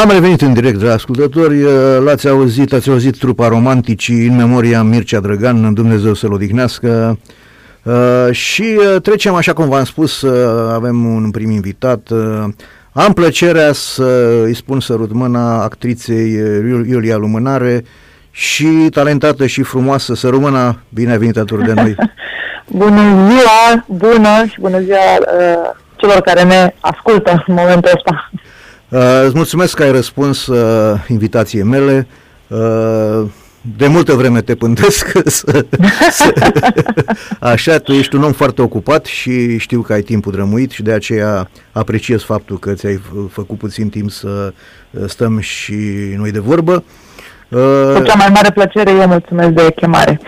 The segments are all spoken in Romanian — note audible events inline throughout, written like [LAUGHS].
Am revenit în direct, dragi ascultători, l-ați auzit, ați auzit trupa romanticii în memoria Mircea Drăgan, Dumnezeu să-l odihnească. Uh, și uh, trecem, așa cum v-am spus, uh, avem un prim invitat. Uh, am plăcerea să îi spun sărut mâna actriței Iulia Lumânare și talentată și frumoasă. Să rămână bine venit alături de noi. [LAUGHS] bună ziua, bună și bună ziua uh, celor care ne ascultă în momentul ăsta. Uh, îți mulțumesc că ai răspuns uh, invitației mele. Uh, de multă vreme te pândesc [LAUGHS] să, să, așa, tu ești un om foarte ocupat și știu că ai timpul drămuit și de aceea apreciez faptul că ți-ai făcut puțin timp să uh, stăm și noi de vorbă. Cu cea mai mare plăcere, eu mulțumesc de chemare.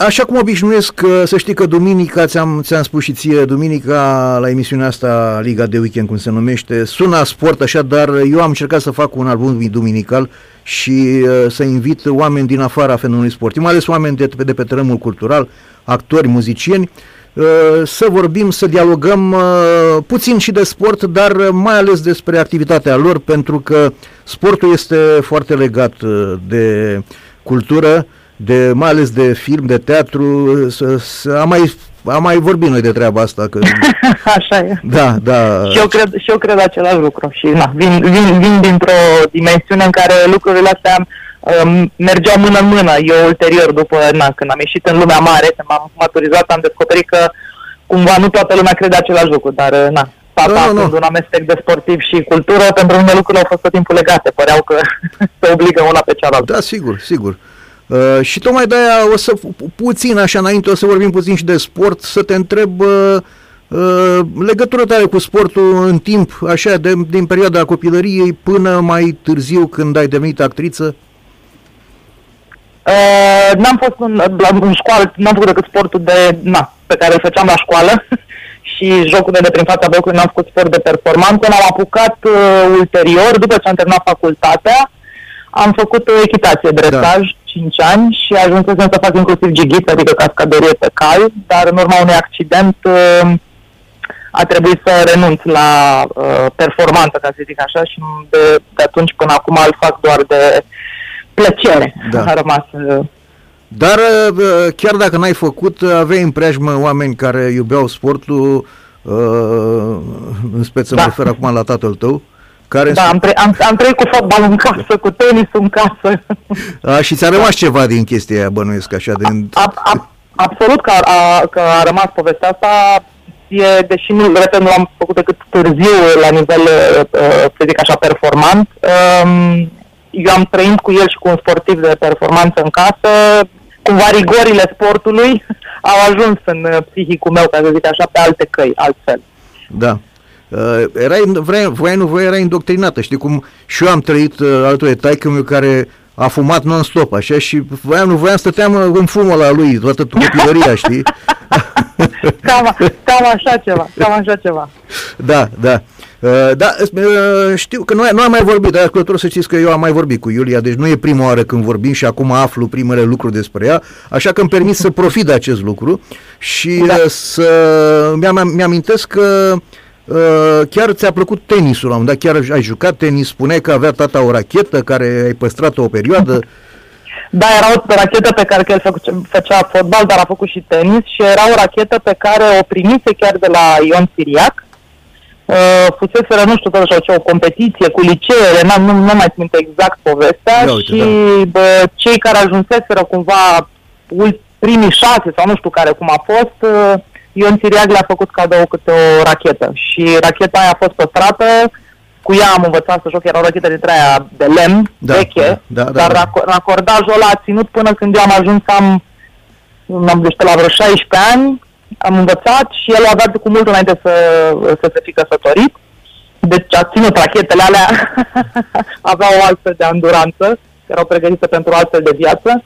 Uh, Așa cum obișnuiesc, uh, să știi că duminica, ți-am, ți-am spus și ție, duminica la emisiunea asta, Liga de Weekend, cum se numește, sună sport așa, dar eu am încercat să fac un album duminical și uh, să invit oameni din afara fenomenului sportiv, mai ales oameni de, de pe terenul cultural, actori, muzicieni, uh, să vorbim, să dialogăm uh, puțin și de sport, dar mai ales despre activitatea lor, pentru că sportul este foarte legat uh, de cultură, de, mai ales de film, de teatru, să, să, am, mai, am mai vorbit noi de treaba asta. Că... [LAUGHS] Așa e. Da, da. Și eu cred, și eu cred același lucru și na, vin, vin, vin dintr-o dimensiune în care lucrurile astea um, mergeau mână în mână. Eu ulterior, după, na, când am ieșit în lumea mare, când m-am maturizat, am descoperit că cumva nu toată lumea crede același lucru, dar na, tata nu, nu, nu. un amestec de sportiv și cultură, pentru mine lucrurile au fost tot timpul legate, păreau că [LAUGHS] se obligă una pe cealaltă. Da, sigur, sigur. Uh, și tocmai de-aia o să, puțin așa înainte, o să vorbim puțin și de sport, să te întreb uh, uh, legătură tare cu sportul în timp, așa, de, din perioada copilăriei până mai târziu când ai devenit actriță? Uh, n-am fost în, la, în școală, n-am făcut decât sportul de, na, pe care îl făceam la școală [LAUGHS] și jocul de prin fața blocului n-am făcut sport de performanță. M-am apucat uh, ulterior, după ce am terminat facultatea, am făcut o echitație, dresaj, da. 5 ani și ajunsesem să fac inclusiv gigit, adică cascadorie pe cal, dar în urma unui accident uh, a trebuit să renunț la uh, performanță, ca să zic așa, și de, de atunci până acum îl fac doar de plăcere. Da. A rămas uh, dar chiar dacă n-ai făcut, aveai în preajmă oameni care iubeau sportul, în speță da. mă refer acum la tatăl tău? Care da, am, tre- am, am trăit cu fotbal în casă, cu tenis în casă. A, și ți-a rămas ceva din chestia aia, bănuiesc, așa? Din... A, a, absolut că a, a, că a rămas povestea asta, e, deși nu, repet, nu am făcut decât târziu la nivel, uh, să zic așa, performant. Um, eu am trăit cu el și cu un sportiv de performanță în casă, cumva rigorile sportului [LAUGHS] au ajuns în uh, psihicul meu, ca să zic așa, pe alte căi, altfel. Da. Uh, erai, vrei, voiai, nu voiai, erai indoctrinată, știi cum și eu am trăit uh, alături de taică meu care a fumat non-stop, așa, și voiam, nu voiam, stăteam uh, în fumul la lui toată copilăria, știi? [LAUGHS] cam, cam așa ceva, cam așa ceva. Da, da. Uh, da, uh, știu că noi, nu am mai vorbit, dar ascultător să știți că eu am mai vorbit cu Iulia, deci nu e prima oară când vorbim și acum aflu primele lucruri despre ea, așa că îmi permit să profit de acest lucru și da. să mi-am, mi-amintesc că uh, Uh, chiar ți-a plăcut tenisul la un dat, chiar ai jucat tenis, spuneai că avea tata o rachetă care ai păstrat-o o perioadă. Da, era o rachetă pe care el făcea fotbal, dar a făcut și tenis și era o rachetă pe care o primise chiar de la Ion Siriac. Uh, fusese, nu știu, totuși, o competiție cu liceele, nu, nu, nu mai țin exact povestea Ia uite, și da. bă, cei care ajunseseră cumva primii șase sau nu știu care cum a fost, uh, Ion Siriag le-a făcut cadou câte o rachetă și racheta aia a fost păstrată, cu ea am învățat să joc, era o rachetă dintre aia de lemn, da, veche, da, da, dar da, da. racordajul ăla a ținut până când eu am ajuns, am, am deci la vreo 16 ani, am învățat și el a dat cu mult înainte să, să se fi căsătorit. Deci a ținut rachetele alea, [LAUGHS] avea o altfel de anduranță, erau pregătite pentru o altfel de viață.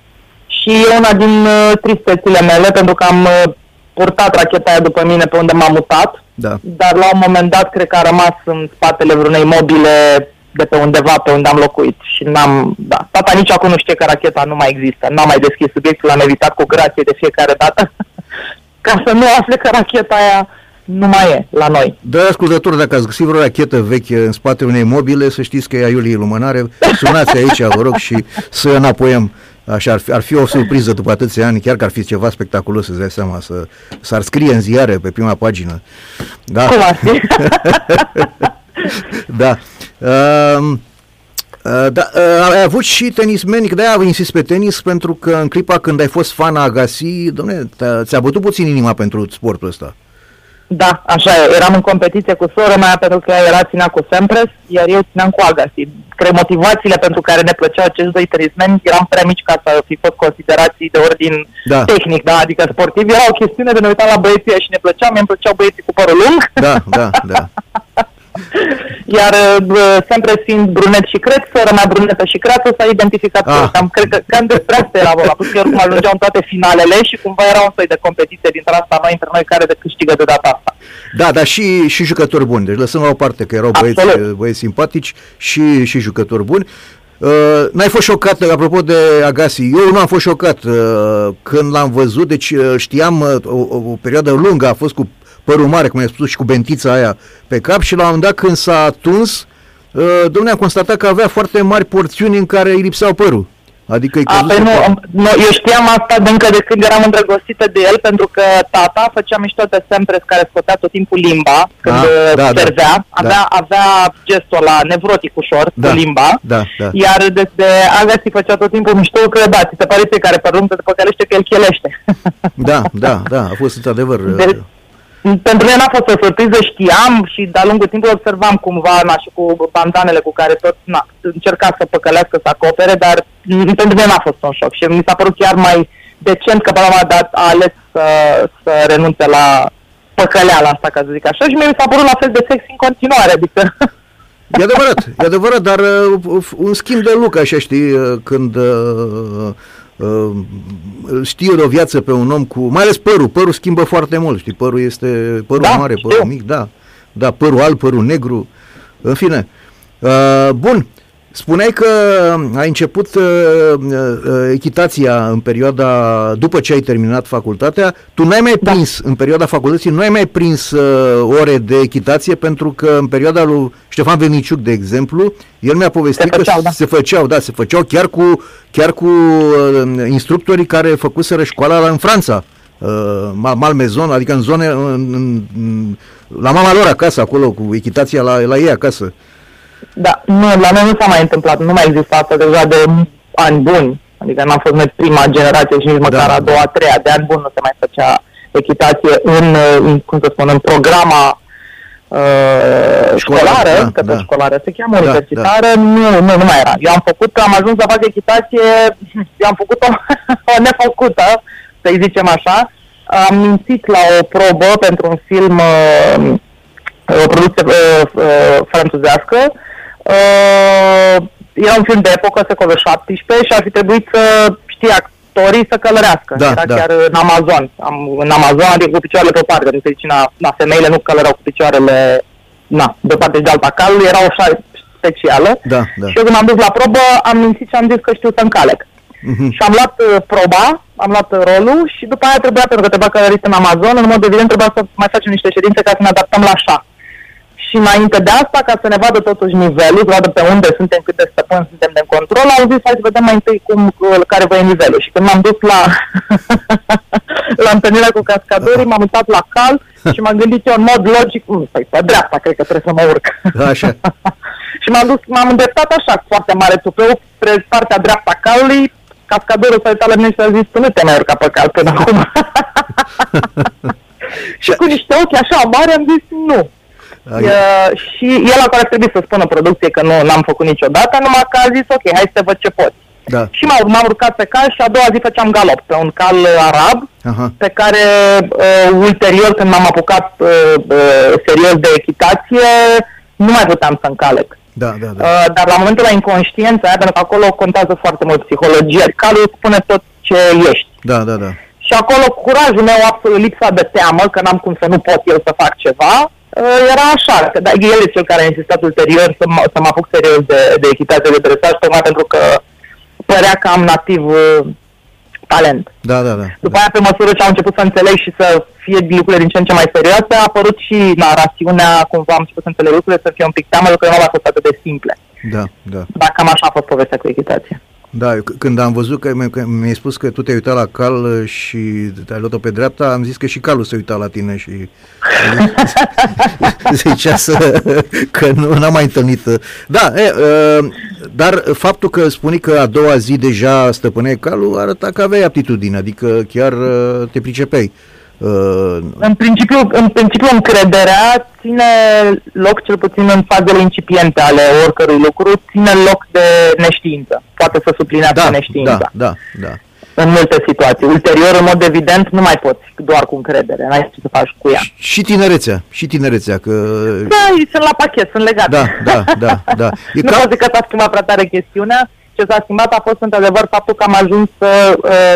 Și e una din uh, tristețile mele, pentru că am uh, purtat racheta aia după mine pe unde m-am mutat, da. dar la un moment dat cred că a rămas în spatele vreunei mobile de pe undeva pe unde am locuit și n-am, da, tata nici acum nu știe că racheta nu mai există, n-am mai deschis subiectul, l-am evitat cu grație de fiecare dată [LAUGHS] ca să nu afle că racheta aia nu mai e la noi. Da, ascultători, dacă ați găsit vreo rachetă veche în spatele unei mobile, să știți că e a Iuliei Lumânare, sunați aici, vă rog, și să înapoiem. Așa, ar fi, ar fi o surpriză după atâția ani, chiar că ar fi ceva spectaculos, să-ți dai seama, să, s-ar scrie în ziare pe prima pagină. Da. Cum ar fi? [LAUGHS] da. Uh, Uh, da, uh, ai avut și tenismeni, de-aia insist pe tenis, pentru că în clipa când ai fost fan a Agassi, domne, ți-a bătut puțin inima pentru sportul ăsta. Da, așa e. Eram în competiție cu sora mea pentru că era ținea cu Sempres, iar eu țineam cu Agassi. Cred motivațiile pentru care ne plăceau acești doi tenismeni eram prea mici ca să fi fost considerații de ordin da. tehnic, da, adică sportiv. Era o chestiune de ne uitam la băieții și ne plăceau, mi-mi plăceau băieții cu părul lung. Da, da, da. [LAUGHS] Iar uh, sempre fiind brunet și cred, sora mea brunetă și creată s-a identificat ah. cam, cred că cam despre asta era vorba, pentru că oricum ajungeau în toate finalele și cumva era un soi de competiție dintre asta noi între noi care de câștigă de data asta. Da, dar și, și jucători buni, deci lăsăm la o parte că erau băieți, băieți simpatici și, și jucători buni. Uh, n-ai fost șocat, apropo de Agassi, eu nu am fost șocat uh, când l-am văzut, deci uh, știam uh, o, o perioadă lungă, a fost cu părul mare, cum ai spus, și cu bentița aia pe cap și la un moment dat când s-a atuns, uh, domnule, am constatat că avea foarte mari porțiuni în care îi lipseau părul. Adică îi A, păi nu, nu, eu știam asta de încă de când eram îndrăgostită de el, pentru că tata făcea mișto de Sempres care scotea tot timpul limba când A, uh, da, servea. Da, avea, da. avea gestul la nevrotic ușor da, cu limba. Da, da. Iar de, de Agassi făcea tot timpul mișto că da, ți se pare care pe rând te păcălește că el chelește. Da, [LAUGHS] da, da, a fost într-adevăr. De, uh, pentru mine n-a fost o surpriză, știam și de-a lungul timpului observam cumva na, și cu bandanele cu care tot na, încerca să păcălească, să acopere, dar pentru mine n-a fost un șoc și mi s-a părut chiar mai decent că până la dat a ales să, să renunțe la păcăleala asta, ca să zic așa, și mi s-a părut la fel de sex în continuare, adică... E adevărat, e adevărat, dar uh, un schimb de look, așa știi, uh, când uh, uh, știu de o viață pe un om cu, mai ales părul, părul schimbă foarte mult, știi, părul este, părul da, mare, știu. părul mic, da, da, părul alb, părul negru, în fine. Uh, bun, Spuneai că ai început uh, uh, echitația în perioada, după ce ai terminat facultatea, tu n-ai mai da. prins, da. în perioada facultății, nu ai mai prins uh, ore de echitație pentru că în perioada lui Ștefan Veniciuc, de exemplu, el mi-a povestit se făceau, că da. se făceau, da, se făceau chiar cu, chiar cu uh, instructorii care făcuseră școala la, în Franța. Uh, Malmezon, adică în zone, în, în, la mama lor acasă, acolo, cu echitația la, la ei acasă. Da, nu, la noi nu s-a mai întâmplat, nu mai există asta deja de ani buni. Adică n-am fost noi prima generație și nici măcar da, a doua, a treia de ani buni nu se mai făcea echitație în, în cum să spun, în programa uh, școlară, da, că da. școlară se cheamă, da, universitară, da. Nu, nu, nu mai era. Eu am făcut, am ajuns să fac echitație, [LAUGHS] eu am făcut o, [LAUGHS] o nefăcută, să-i zicem așa. Am mințit la o probă pentru un film, uh, o producție uh, uh, franțuzească, Uh, era un film de epocă, secolul 17 și ar fi trebuit să știe actorii să călărească. Da, era da. chiar în Amazon. Am, în Amazon, adică cu picioarele pe o parte, nu se zice, na, na, femeile nu călăreau cu picioarele na, de parte și de alta calului, era o șa specială. Da, da. Și eu când m-am dus la probă, am mințit și am zis că știu să încalec. Uh-huh. Și am luat uh, proba, am luat uh, rolul și după aia trebuia, pentru că trebuia călărit în Amazon, în mod evident trebuia să mai facem niște ședințe ca să ne adaptăm la așa. Și înainte de asta, ca să ne vadă totuși nivelul, să vadă pe unde suntem, cât de stăpâni suntem de control, au zis hai să vedem mai întâi cum, care vă e nivelul. Și când m-am dus la, [LAUGHS] la întâlnirea cu cascadorii, m-am uitat la cal și m-am gândit eu în mod logic, păi pe dreapta cred că trebuie să mă urc. Așa. [LAUGHS] și m-am dus, m-am îndreptat așa, cu foarte mare tupeu, spre partea dreapta calului, cascadorul s-a uitat la mine și a zis, nu te mai urca pe cal până acum. [LAUGHS] și cu niște ochi așa mari am zis, nu. Uh, și el acolo ar trebui să spună producție că nu l-am făcut niciodată, numai că a zis ok, hai să văd ce poți. Da. Și m-am, m-am urcat pe cal și a doua zi făceam galop pe un cal arab, Aha. pe care uh, ulterior când m-am apucat uh, uh, serios de echitație, nu mai puteam să încalec. Da, da, da. Uh, dar la momentul la inconștiență aia, pentru că acolo contează foarte mult psihologia, calul spune tot ce ești. Da, da, da. Și acolo curajul meu, absolut lipsa de teamă, că n-am cum să nu pot eu să fac ceva, uh, era așa, că da, el e cel care a insistat ulterior să, m- să mă apuc serios de, de echitate de dresaj, tocmai pentru că părea că am nativ uh, talent. Da, da, da. După da. aia, pe măsură ce am început să înțeleg și să fie lucrurile din ce în ce mai serioase, a apărut și narațiunea, cumva am început să înțeleg lucrurile, să fie un pic teamă, lucrurile nu au fost atât de simple. Da, da. Dar cam așa a fost povestea cu echitație. Da, c- când am văzut că mi- că mi-ai spus că tu te-ai uitat la cal uh, și te-ai luat-o pe dreapta, am zis că și calul se uita la tine și [LAUGHS] zicea să, că nu n-am mai întâlnit. uh, Da, e, uh, dar faptul că spuni că a doua zi deja stăpâneai calul arăta că aveai aptitudine, adică chiar uh, te pricepeai. Uh, În principiu, în principiu, încrederea ține loc, cel puțin în fazele incipiente ale oricărui lucru, ține loc de neștiință. Poate să suplinească da, neștiința. da, da, da. în multe situații. Ulterior, în mod evident, nu mai poți doar cu încredere, n-ai ce să faci cu ea. Și- Și tinerețea, și tinerețea, că... Da, ei sunt la pachet, sunt legate. Da, da, da, da. [LAUGHS] E nu ca- pot zic că s-a schimbat prea tare chestiunea. Ce s-a schimbat a fost într-adevăr faptul că am ajuns să uh,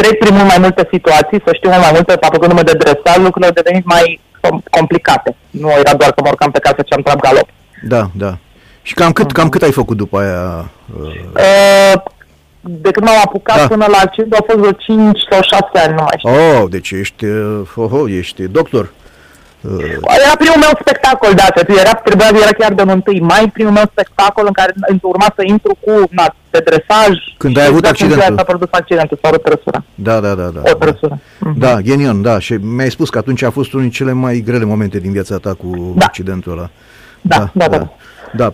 trec prin mult mai multe situații, să știu mult mai multe, apucându-mă de dresat, lucrurile au devenit mai com- complicate. Nu era doar că mă urcam pe casă și am trap galop. Da, da. Și cam cât, cam cât ai făcut după aia? uh, Uh, de când m-am apucat Da. până la accident au fost vreo 5 sau 6 ani, nu mai știu. Oh, deci ești, uh, oh, oh, ești doctor. Uh, Era primul meu spectacol de atât. Era, trebuia, era chiar de 1 mai primul meu spectacol în care urma să intru cu na, pe dresaj. Când și ai avut exact în ziua accidentul. S-a produs accidentul, s-a rupt trăsura. da, da, da, da. O trăsură. Mhm. Da, ghenion, da. Și mi-ai spus că atunci a fost unul din cele mai grele momente din viața ta cu Da. accidentul ăla. Da, da, da. Da,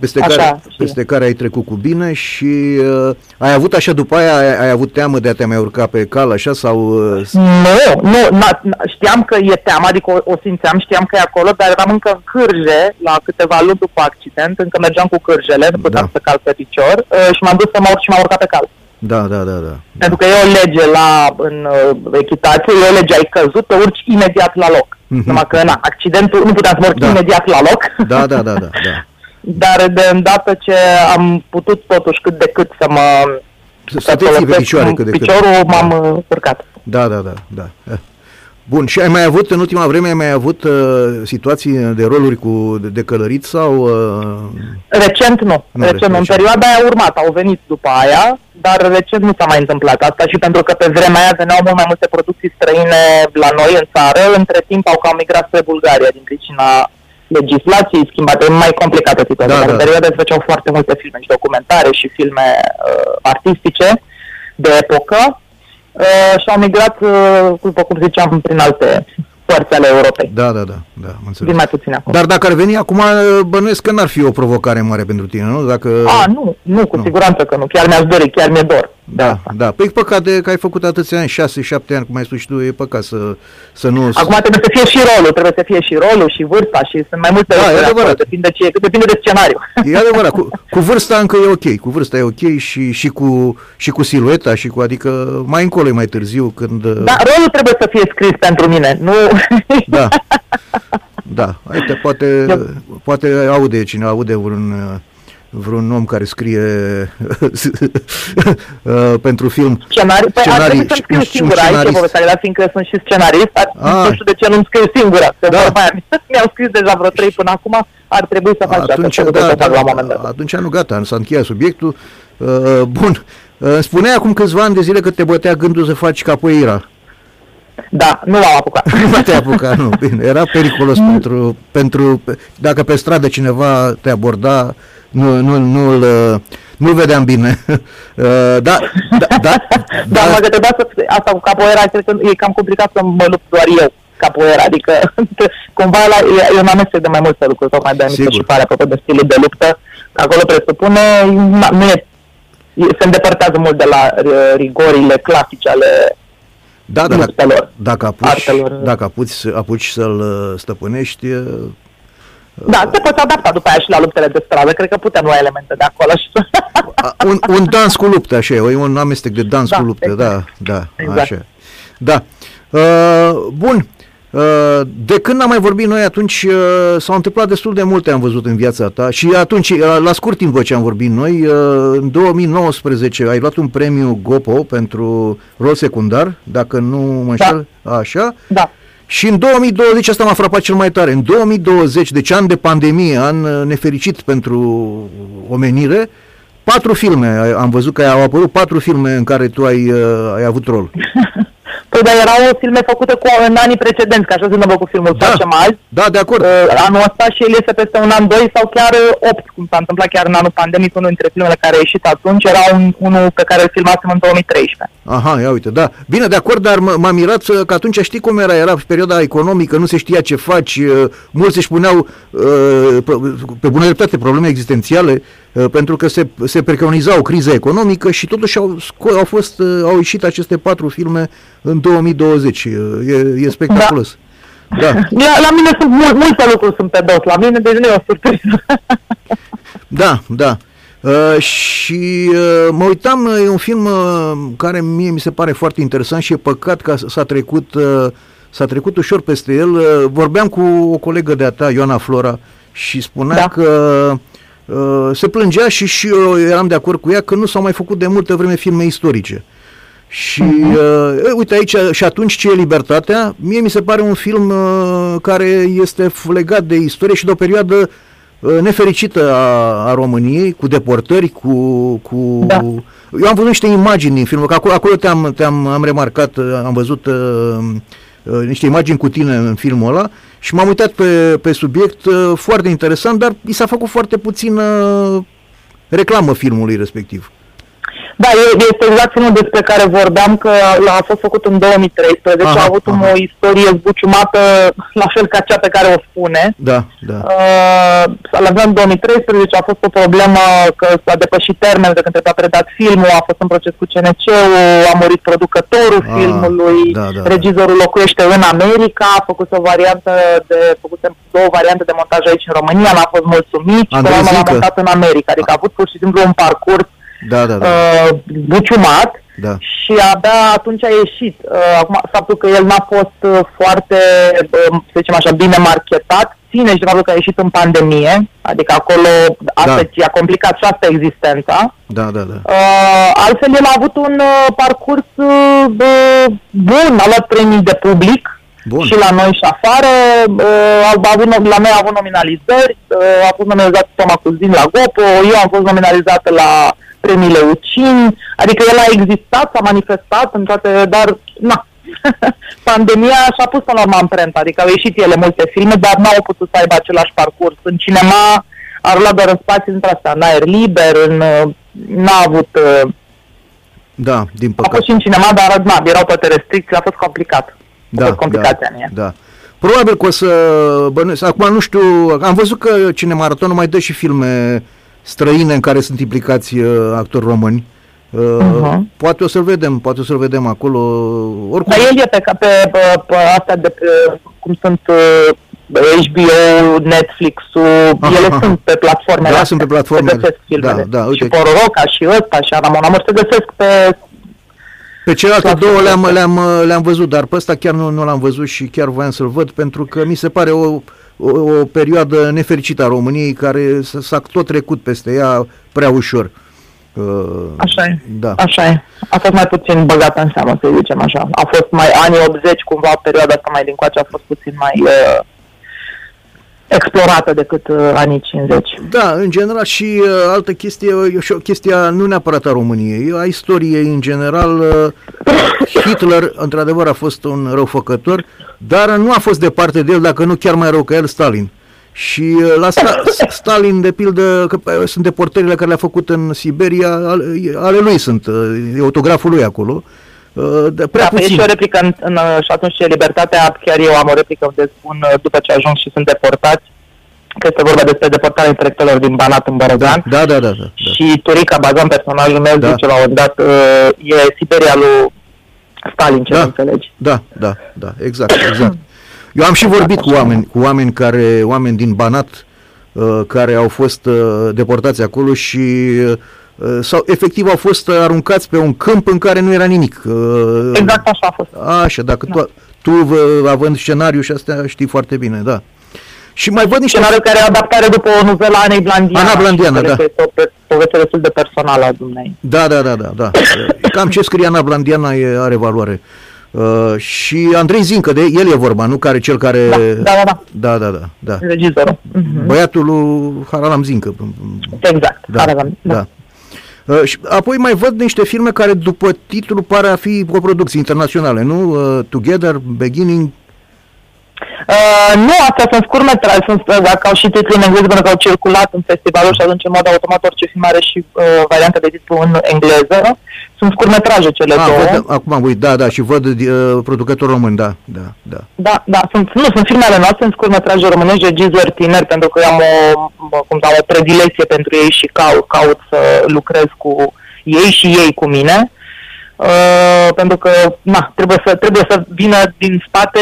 peste, Așa, care, și- peste care ai trecut cu bine și uh, ai avut așa după aia, ai, ai avut teamă de a te mai urca pe cal așa sau... Uh, s- Nu, nu, na, na, știam că e teama, adică o, o simțeam, știam că e acolo, dar eram încă în cârje la câteva luni după accident, încă mergeam cu cârjele, nu puteam Da. să cal pe picior uh, și m-am dus să mă urc și m-am urcat pe cal. da, da, da, da. Pentru că e o lege la, în uh, echitație, e o lege, ai căzut, te urci imediat la loc. Mhm. Numai că, na, accidentul, nu puteam să mă urc Da. imediat la loc, Da, da, da, da, da. [LAUGHS] dar de îndată ce am putut totuși cât de cât să mă Să, să te ții pe folosesc picioare cât de cât. piciorul, m-am uh, urcat. Da, da, da, da. Eh. Bun, și ai mai avut, în ultima vreme, ai mai avut uh, situații de roluri cu de, de călărit sau... Uh, Recent nu. Nu, recent nu. În recent. perioada aia urmat, au venit după aia, dar recent nu s-a mai întâmplat asta și pentru că pe vremea aia veneau mult mai multe producții străine la noi în țară, între timp au cam migrat spre Bulgaria din pricina legislației schimbate, e mai complicată situația. Da, dar da. în perioada se făceau foarte multe filme și documentare și filme uh, artistice de epocă uh, și au migrat, uh, după cum ziceam, prin alte părți ale Europei. da, da, da, da, am înțeles. Din mai puțin acum. Dar dacă ar veni acum, uh, bănuiesc că n-ar fi o provocare mare pentru tine, nu? Dacă... A, nu, nu, cu Nu. siguranță că nu. Chiar mi-aș dori, chiar mi-e dor. De Da, asta. da. Păi păcat de că ai făcut atâția ani, 6-7 ani, cum ai spus și tu, e păcat să, să nu... Acum trebuie să fie și rolul, trebuie să fie și rolul și vârsta și sunt mai multe Da, e lucruri adevărat. acolo, depinde, ce, depinde de scenariu. E adevărat, cu, cu vârsta încă e ok, cu vârsta e ok și, și, cu, și cu silueta și cu, adică mai încolo e mai târziu când... uh, Dar rolul trebuie să fie scris pentru mine, nu... [LAUGHS] Da. [LAUGHS] Da. Uite, poate, Eu- poate aude cine aude vreun, uh, vreun om care scrie [LAUGHS] uh, pentru film. Scenariu, păi ar Scenarii, trebui să-mi scriu un- un singura, aici e scenarist. povestea, dar fiindcă sunt și scenarist, dar Ah. nu știu de ce nu-mi scriu singura, că Da. vorba aia, [LAUGHS] mi-au scris deja vreo trei până acum, ar trebui să fac și Atunci, asta, da, să fac la un da, moment dat. atunci nu gata, s-a încheiat subiectul. Uh, bun. Uh, îmi spuneai acum câțiva ani de zile că te bătea gândul să faci capoeira. Da, nu l-am apucat. [LAUGHS] Nu te apuca, nu. Bine, era periculos pentru, pentru... Dacă pe stradă cineva te aborda, nu, nu, nu-l, uh, nu-l vedeam bine. [LAUGHS] Uh, Da, da, da, [LAUGHS] Da, mă gândesc să asta cu capoeira, cred că e cam complicat să mă lupt doar eu capoeira, adică [LAUGHS] cumva la, e, e un amestec de mai multe lucruri, tocmai de Sigur. mi se și pare apropo de stilul de luptă, că acolo presupune, na, nu e, e, se îndepărtează mult de la uh, rigorile clasice ale da, da, da, luptelor. dacă apuci, Artelor. dacă apuci, apuci să-l uh, stăpânești, uh, Da, te poți adapta după aia și la luptele de stradă, cred că putem lua elemente de acolo și a- un, un dans cu lupte, așa, e un amestec de dans Da, cu lupte, exact. da, da, Exact. așa. Da. Uh, bun. Uh, de când am mai vorbit noi, atunci uh, s-au întâmplat destul de multe, am văzut în viața ta și atunci, uh, la scurt timp după ce am vorbit noi, uh, în 2019 ai luat un premiu GOPO pentru rol secundar, dacă nu mă înșel, așa, da. Și în 2020, asta m-a frapat cel mai tare, în 2020, deci an de pandemie, an uh, nefericit pentru omenire, Patru filme, am văzut că au apărut patru filme în care tu ai, uh, ai avut rol. [LAUGHS] Păi, dar erau filme făcute cu, în anii precedenți, că așa se întâmplă cu filmul Da. Facem azi. Da, de acord. Uh, anul ăsta și el este peste un an, doi sau chiar uh, opt, cum s-a întâmplat chiar în anul pandemic, unul dintre filmele care a ieșit atunci era un, unul pe care îl filmasem în 2013. Aha, ia uite, da. Bine, de acord, dar m- m-am mirat să- că atunci știi cum era, era perioada economică, nu se știa ce faci, uh, mulți își puneau uh, pro- pe bună dreptate probleme existențiale, uh, pentru că se, se preconiza o criză economică și totuși au, sco- au, fost, uh, au ieșit aceste patru filme în 2020. Uh, E, e spectaculos. Da. [LAUGHS] La, la mine sunt mul, multe lucruri sunt pe dos, la mine, deci nu e o surpriză. [LAUGHS] Da, da. Uh, și uh, mă uitam, uh, e un film uh, care mie mi se pare foarte interesant și e păcat că s- s-a trecut, uh, s-a trecut ușor peste el. Uh, vorbeam cu o colegă de-a ta, Ioana Flora, și spunea Da. că uh, se plângea și și eu eram de acord cu ea că nu s-au mai făcut de multă vreme filme istorice. Și uh, e, uite aici, și atunci ce e libertatea? Mie mi se pare un film uh, care este f- legat de istorie și de o perioadă uh, nefericită a, a României, cu deportări, cu... cu... Da. Eu am văzut niște imagini din film, că acolo, acolo te-am, te-am am remarcat, uh, am văzut uh, uh, niște imagini cu tine în filmul ăla și m-am uitat pe, pe subiect, uh, foarte interesant, dar i s-a făcut foarte puțină reclamă filmului respectiv. Da, e- este exact filmul despre care vorbeam, că a fost făcut în 2013, Aha, a avut aha. o istorie zbuciumată, la fel ca cea pe care o spune. Da, da. Uh, s-a lansat în 2013, a fost o problemă că s-a depășit termenul de când trebuia predat filmul, a fost în proces cu CNC-ul, a murit producătorul Ah, filmului, da, da, da. regizorul locuiește în America, a făcut o variantă de, făcut două variante de montaj aici în România, n-a fost mulțumit și Andrei până la urmă l-a Zincă. montat în America, adică a avut pur și simplu un parcurs Da, da, da. uh, buciumat da. și abia atunci a ieșit. Uh, acum, faptul că el n-a fost uh, foarte, uh, să zicem așa, bine marketat, ține și de faptul că a ieșit în pandemie, adică acolo asta Da. i-a complicat și asta existența. Da, da, da. Uh, altfel, el a avut un uh, parcurs uh, uh, bun, a luat premii de public Bun. și la noi și afară. Uh, a avut, la noi a avut nominalizări, uh, a fost nominalizat Toma Cuzin la Gopo, eu am fost nominalizată la premiile UCIN, adică el a existat, s-a manifestat în toate, dar na, [LAUGHS] pandemia și-a pus până la urmă amprenta, adică au ieșit ele multe filme, dar n-au putut să aibă același parcurs. În cinema a rulat doar în spații între astea, în aer liber, în, uh, n-a avut, uh, Da, din a păcate. fost și în cinema, dar na, erau toate restricții, a fost complicat. A Da, fost complicația în da, ea. da. Probabil că o să bănuiesc. Acum nu știu, am văzut că Cinemaratonul mai dă și filme străine în care sunt implicați uh, actori români. Uh, Mhm. Poate o să-l vedem, poate o să-l vedem acolo. Oricum, Dar el e pe, pe, pe, pe astea de pe, cum sunt uh, HBO, Netflix-ul, Aha, ele aha. sunt pe platformele Da, astea. sunt pe platforme. Se găsesc filmele. Da, da, uite. Și Pororoca și ăsta și Ana Monamor se găsesc pe... Pe celelalte Clar, două le-am, clar. le-am, le-am văzut, dar pe ăsta chiar nu, nu l-am văzut și chiar voiam să-l văd pentru că mi se pare o, o, o perioadă nefericită a României care s- s-a tot trecut peste ea prea ușor. Uh, Așa e. Da. Așa e. A fost mai puțin băgat în seamă, să zicem așa. A fost mai anii 80, cumva, perioada asta mai din coace a fost puțin mai uh, explorată decât uh, anii 50. Da, în general și uh, altă chestie, e și o chestia nu neapărat a României, a istoriei în general. Uh, [COUGHS] Hitler, într-adevăr, a fost un răufăcător, dar nu a fost departe de el, dacă nu chiar mai rău ca el, Stalin. Și uh, la Sta- [COUGHS] Stalin, de pildă, că uh, sunt deportările care le-a făcut în Siberia, ale, ale lui sunt, uh, e autograful lui acolo. Uh, de prea da, păi e puțin. și o replică în, în, uh, și atunci e libertatea, chiar eu am o replică unde spun uh, după ce ajung și sunt deportați, că este vorba despre deportarea intelectualilor din Banat în Bărăgan. Da, da, da, da. da. Și Turica Bazan, personajul meu, Da. zice la un moment dat, uh, e Siberia lui Stalin, ce Da. nu înțelegi. Da, da, da, exact, exact. Eu am și vorbit cu oameni, cu oameni care, oameni din Banat, uh, care au fost uh, deportați acolo și uh, sau efectiv au fost aruncați pe un câmp în care nu era nimic. Uh, Exact așa a fost. Așa, dacă tu, tu uh, având scenariu și astea știi foarte bine, da. Și mai văd niște... Scenariul care e o adaptare după o novelă a Anei Blandiana. Ana Blandiana, și cred da. că Este o pe- poveste destul de personală a dumnei. Da, da, da, da, da. [COUGHS] Cam ce scrie Ana Blandiana e, are valoare. Uh, și Andrei Zincă, de el e vorba, nu care cel care... Da, da, da, da. Da, da, da, da. Regizorul. Mhm. Băiatul lui Haralam Zincă. Exact. Da, Aragon, da. da. Uh, și apoi mai văd niște filme care după titlu pare a fi o producție internaționale, nu? Uh, Together, Beginning, Uh, nu, astea sunt scurtmetraje, sunt, uh, dacă au și titlu în engleză, pentru că au circulat în festivalul și atunci în mod automat orice film are și uh, varianta de titlu în engleză. Sunt scurtmetraje cele ah, două. Văd, acum am uit, da, da, și văd uh, producător român, da, da, da. Da, da, sunt, nu, sunt filmele noastre, sunt scurtmetraje românești, regizori tineri, pentru că eu am o, cum am o predilecție pentru ei și caut, caut să lucrez cu ei și ei cu mine. Uh, pentru că na, trebuie, să, trebuie să vină din spate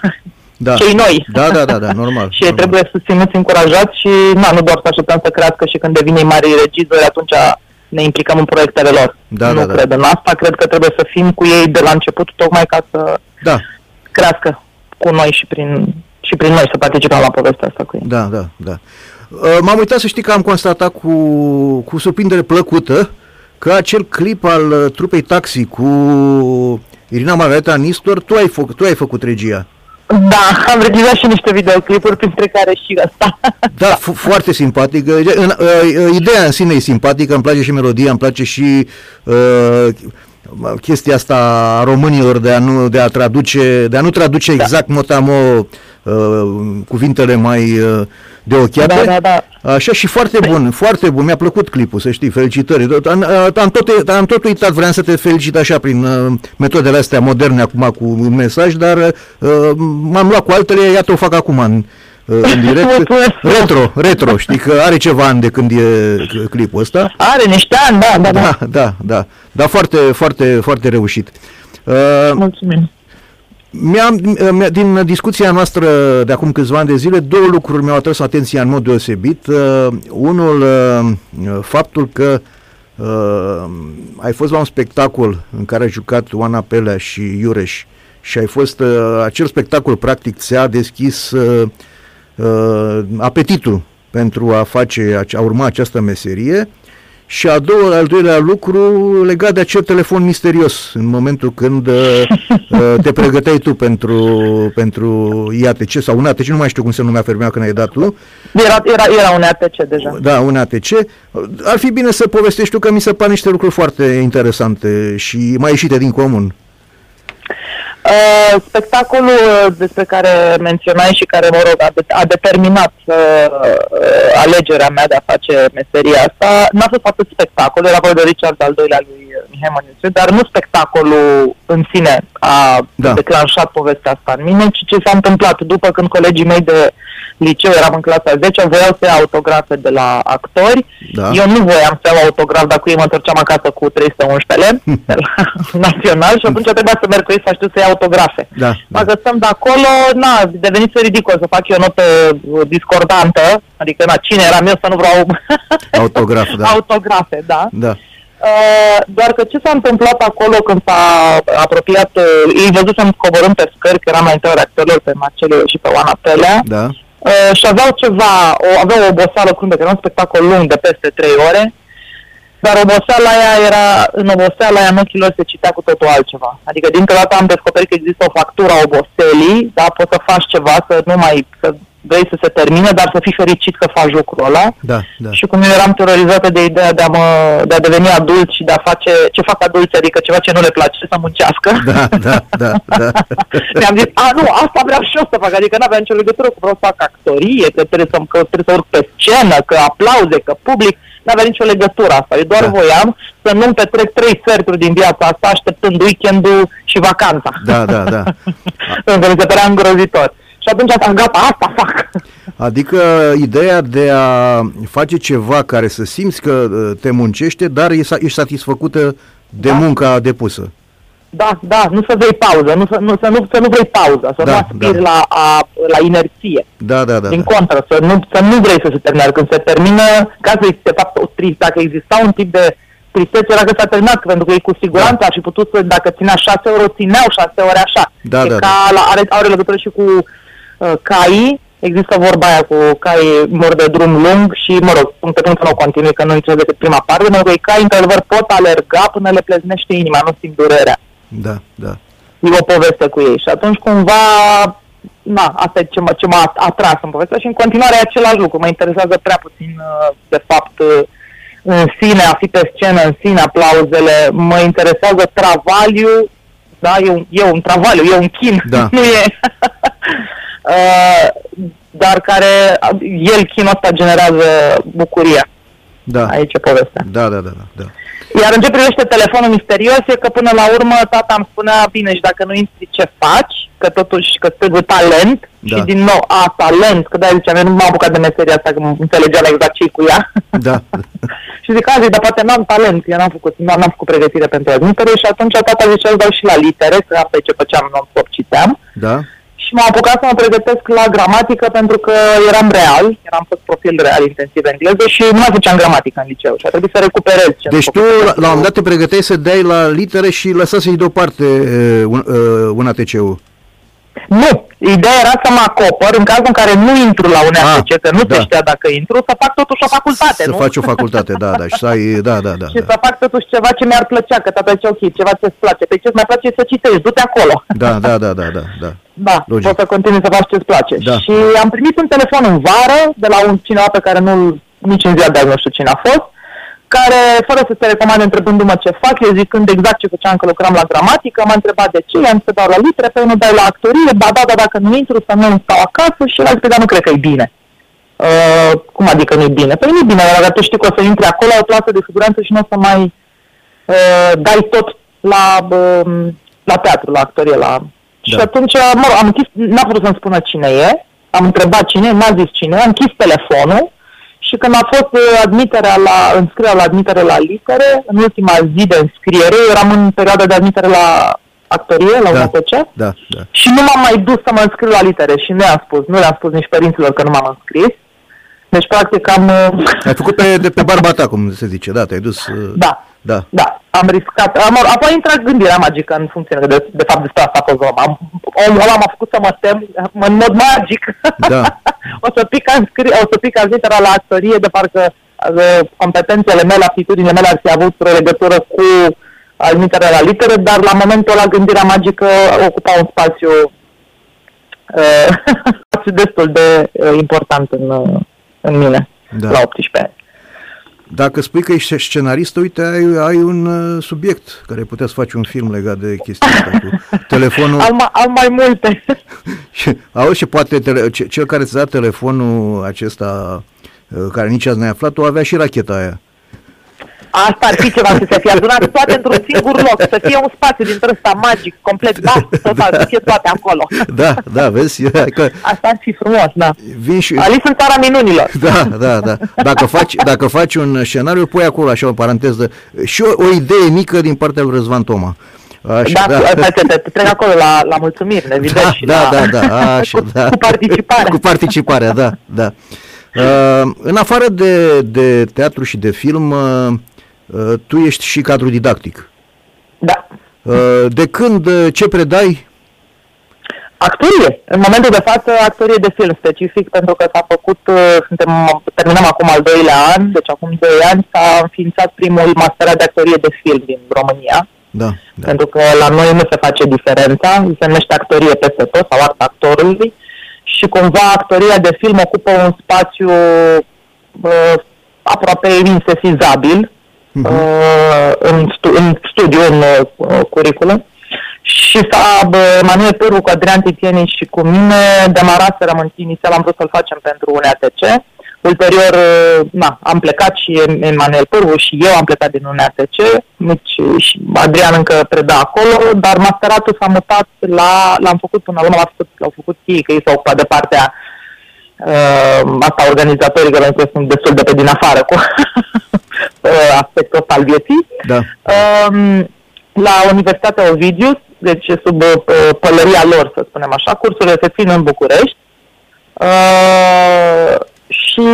[LAUGHS] da. cei noi. Da, da, da, da normal. [LAUGHS] și normal. trebuie susținuți, încurajați și na, nu doar să așteptăm să crească și când devine mari regizori, atunci ne implicăm în proiectele lor. Da, nu da, da. cred în asta, cred că trebuie să fim cu ei de la început, tocmai ca să da. crească cu noi și prin, și prin noi să participăm la povestea asta cu ei. Da, da, da. Uh, m-am uitat să știi că am constatat cu, cu surprindere plăcută că acel clip al uh, trupei Taxi cu Irina Margareta Nistor, tu ai, făcut, tu ai făcut regia. Da, am regizat și niște videoclipuri, printre care și ăsta. Da, f- foarte simpatic. În, uh, ideea în sine e simpatică, îmi place și melodia, îmi place și uh, chestia asta a românilor de a nu, de a traduce, de a nu traduce da. exact motamo uh, cuvintele mai uh, de ochiate. Da, da, da. Așa și foarte bun, foarte bun. Mi-a plăcut clipul, să știi, felicitări. Am, am, tot, am tot uitat, vreau să te felicit așa prin uh, metodele astea moderne acum cu un mesaj, dar uh, m-am luat cu altele, iată o fac acum în, uh, în direct. [LAUGHS] retro, retro, știi că are ceva ani de când e clipul ăsta. Are niște ani, da, da, da. Da, da, da. Dar foarte, foarte, foarte reușit. Uh, Mulțumim. Mi-am, mi din discuția noastră de acum câțiva ani de zile, două lucruri mi-au atras atenția în mod deosebit. Uh, unul, uh, faptul că uh, ai fost la un spectacol în care ai jucat Oana Pelea și Iureș și ai fost, uh, acel spectacol practic ți-a deschis uh, uh, apetitul pentru a face, a urma această meserie și a doua, al doilea lucru legat de acel telefon misterios în momentul când uh, [LAUGHS] uh te pregăteai tu pentru, pentru IATC sau un ATC, nu mai știu cum se numea fermea când ai dat tu. Era, era, era un ATC deja. Da, un ATC. Ar fi bine să povestești tu că mi se par niște lucruri foarte interesante și mai ieșite din comun. Uh, spectacolul uh, despre care menționai și care, mă rog, a, de- a determinat uh, uh, alegerea mea de a face meseria asta, n-a fost atât spectacol, era vorba de Richard al doilea lui Mihai Măniuțe, dar nu spectacolul în sine a da. declanșat povestea asta în mine, ci ce s-a întâmplat după când colegii mei de liceu, eram în clasa 10, voiau să iau autografe de la actori. Da. Eu nu voiam să iau autograf, dar cu ei mă întorceam acasă cu 311 de [LAUGHS] la Național și atunci trebuia să merg cu ei să știu să iau autografe. Da, da. Dacă stăm de acolo, na, devenise ridicol să fac eu o notă discordantă, adică na, cine eram eu să nu vreau autograf, [LAUGHS] da. autografe, da. da. Uh, doar că ce s-a întâmplat acolo când s-a apropiat, uh, ei văzusem coborând pe scări, că era mai întâi reactorilor pe Marcelo și pe Oana Pelea, da. Uh, și aveau ceva, o, aveau o oboseală cruntă, că era un spectacol lung de peste 3 ore, dar oboseala aia era, în oboseala aia în ochii lor se citea cu totul altceva. Adică dintr-o dată am descoperit că există o factură a oboselii, da, poți să faci ceva, să nu mai, să vrei să se termine, dar să fii fericit că faci lucrul ăla. Da, da. Și cum eu eram terorizată de ideea de a, mă, de a deveni adult și de a face ce fac adulți, adică ceva ce nu le place, să muncească. Da, da, da. da. [LAUGHS] Mi-am zis, a, nu, asta vreau și eu să fac, adică n-aveam nicio legătură cu vreau să fac actorie, că trebuie să, că trebuie să urc pe scenă, că aplauze, că public, n-avea nicio legătură asta. Eu doar da. voiam să nu-mi petrec trei sferturi din viața asta așteptând weekendul și vacanța. Da, da, da. [LAUGHS] Pentru că mi se părea îngrozitor. Și atunci am gata, asta fac. Adică ideea de a face ceva care să simți că uh, te muncește, dar ești satisfăcută de da. munca depusă. Da, da, nu să vrei pauză, nu să nu, să nu, să nu vrei pauză, să da, nu aspiri da. la, a, la inerție. Da, da, da. Din da. contră, să nu, să nu vrei să se termine. Când se termină, ca să de fapt, o trist, dacă exista un tip de tristețe, era că s-a terminat, pentru că ei cu siguranță da. ar fi putut să, dacă ținea șase ore, țineau șase ore așa. Da, e da, ca da. La, are, are legătură și cu uh, caii, există vorba aia cu cai mor de drum lung și, mă rog, punct pe punct nu o continui, că nu nici decât prima parte, pentru că cai, într-adevăr, pot alerga până le pleznește inima, nu simt durerea. Da, da. E o poveste cu ei și atunci cumva, na, asta e ce, m- ce m-a atras în povestea și în continuare e același lucru. Mă interesează prea puțin, uh, de fapt, uh, în sine, a fi pe scenă în sine, aplauzele, mă interesează travaliu, da, e un, e un travaliu, e un chin, Da. [LAUGHS] nu e... [LAUGHS] uh, dar care, el, chinul ăsta generează bucuria. Da. Aici e povestea. Da, da, da, da, da. Iar în ce privește telefonul misterios, e că până la urmă tata îmi spunea, bine, și dacă nu intri, ce faci? Că totuși, că trebuie talent. Da. Și din nou, a, talent, că de-aia ziceam, eu nu m-am apucat de meseria asta, că înțelegeam exact ce cu ea. Da. [LAUGHS] și zic, a, zic, dar poate n-am talent, eu n-am făcut, n-am, n-am făcut pregătire pentru admitere și atunci tata zicea, îți dau și la litere, că asta e ce făceam non-stop, citeam. Da? Și m-am apucat să mă pregătesc la gramatică pentru că eram real, eram fost profil real intensiv engleză și nu mai făceam gramatică în liceu și a trebuit să recuperez. Ce Deci tu, la, la un moment dat, te pregăteai să dai la litere și lăsasei deoparte uh, un, uh, un ATC-ul. Nu, ideea era să mă acopăr în cazul în care nu intru la un Ah, ATC, că nu da. se știa dacă intru, să fac totuși o facultate, Să nu? faci o facultate, da, da, și să ai, da, da, da. [LAUGHS] și da. să fac totuși ceva ce mi-ar plăcea, că tata zice, ok, ceva ce-ți place. Pe ce-ți mai place e să citești, du-te acolo. Da, da, da, da, da, da. Da, Logic. poți să continui să faci ce-ți place. Da. Și am primit un telefon în vară de la un cineva pe care nu nici în ziua de azi nu știu cine a fost, care, fără să se recomande întrebându-mă ce fac, eu zicând exact ce făceam că lucram la gramatică, m-a întrebat de ce, i-am zis să dau la litere, pe nu dai la actorie, ba da, dar dacă nu intru să nu stau acasă și el a zis, "Păi, dar nu cred că e bine. Uh, cum adică nu e bine? Păi nu e bine, dacă tu știi că o să intri acolo, o plasă de siguranță și nu o să mai uh, dai tot la, uh, la teatru, la actorie, la... Și Da. atunci, mă rog, am închis, n-a vrut să-mi spună cine e, am întrebat cine e, n-a zis cine e, am închis telefonul și când a fost uh, admiterea la, înscrierea la admitere la litere, în ultima zi de înscriere, eu eram în perioada de admitere la actorie, la Da. UNPC, Da, da. și nu m-am mai dus să mă înscriu la litere și nu i-am spus, nu le-am spus nici părinților că nu m-am înscris. Deci, practic, am... uh, Ai făcut pe, de pe barba ta, cum se zice, da, te-ai dus... uh, Da, Da, da, am riscat. Am, apoi a intrat gândirea magică în funcție de, de fapt despre asta a fost vorba. Am, omul ăla m-a făcut să mă tem în mod magic. Da. [LAUGHS] o să pic în scri, o să pic în litera la actorie de parcă uh, competențele mele, aptitudinile mele ar fi avut o legătură cu admiterea la litere, dar la momentul ăla gândirea magică ocupa un spațiu uh, [LAUGHS] spațiu destul de uh, important în, uh, în mine Da. la 18 ani. Dacă spui că ești scenarist, uite, ai, ai un uh, subiect care putea să faci un film legat de chestia asta cu telefonul. [LAUGHS] Am, ma- am mai multe. [LAUGHS] Și, auzi, și poate tele, ce- cel care ți-a dat telefonul acesta, uh, care nici azi n-ai aflat, o avea și racheta aia. Asta ar fi ceva să se fie adunat toate într-un singur loc, să fie un spațiu dintre ăsta magic, complet, da, total, să fie toate acolo. Da, da, vezi? Că Asta ar fi frumos, da. vin și... Alice în țara minunilor. Da, da, da. Dacă faci, dacă faci un scenariu, pui acolo așa o paranteză și o, o idee mică din partea lui Răzvan Toma. Așa, Da, da. Te, te, te trec acolo la, la mulțumiri, evident, da, și da, la, da, da, așa, cu, da. cu participarea. Cu participarea, da, da. Uh, în afară de, de teatru și de film, uh, uh, tu ești și cadru didactic. Da. Uh, de când, uh, ce predai? Actorie. În momentul de față, actorie de film specific, pentru că s-a făcut, uh, suntem, terminăm acum al doilea an, deci acum doi ani s-a înființat primul masterat de actorie de film din România. Da, da. pentru că la noi nu se face diferența, se numește actorie peste tot sau arta actorului și cumva actoria de film ocupă un spațiu uh, aproape insesizabil Mhm. uh, în, stu- în studiu, în uh, curriculum. Și s-a, bă, Manuel Pârvu cu Adrian Titieni și cu mine demaraserăm în inițial am vrut să-l facem pentru un ATC. Ulterior, uh, na, am plecat și Emanuel Pârvu și eu am plecat din un ATC, deci și Adrian încă preda acolo, dar masteratul s-a mutat la, l-am făcut până la urmă, l-au făcut, l-au făcut ei, că ei s-au ocupat de partea uh, asta organizatorică, pentru că sunt destul de pe din afară cu uh, [LAUGHS] aspectul ăsta al vieții. da. Um, la Universitatea Ovidius, deci sub uh, pălăria lor, să spunem așa, cursurile se țin în București uh, și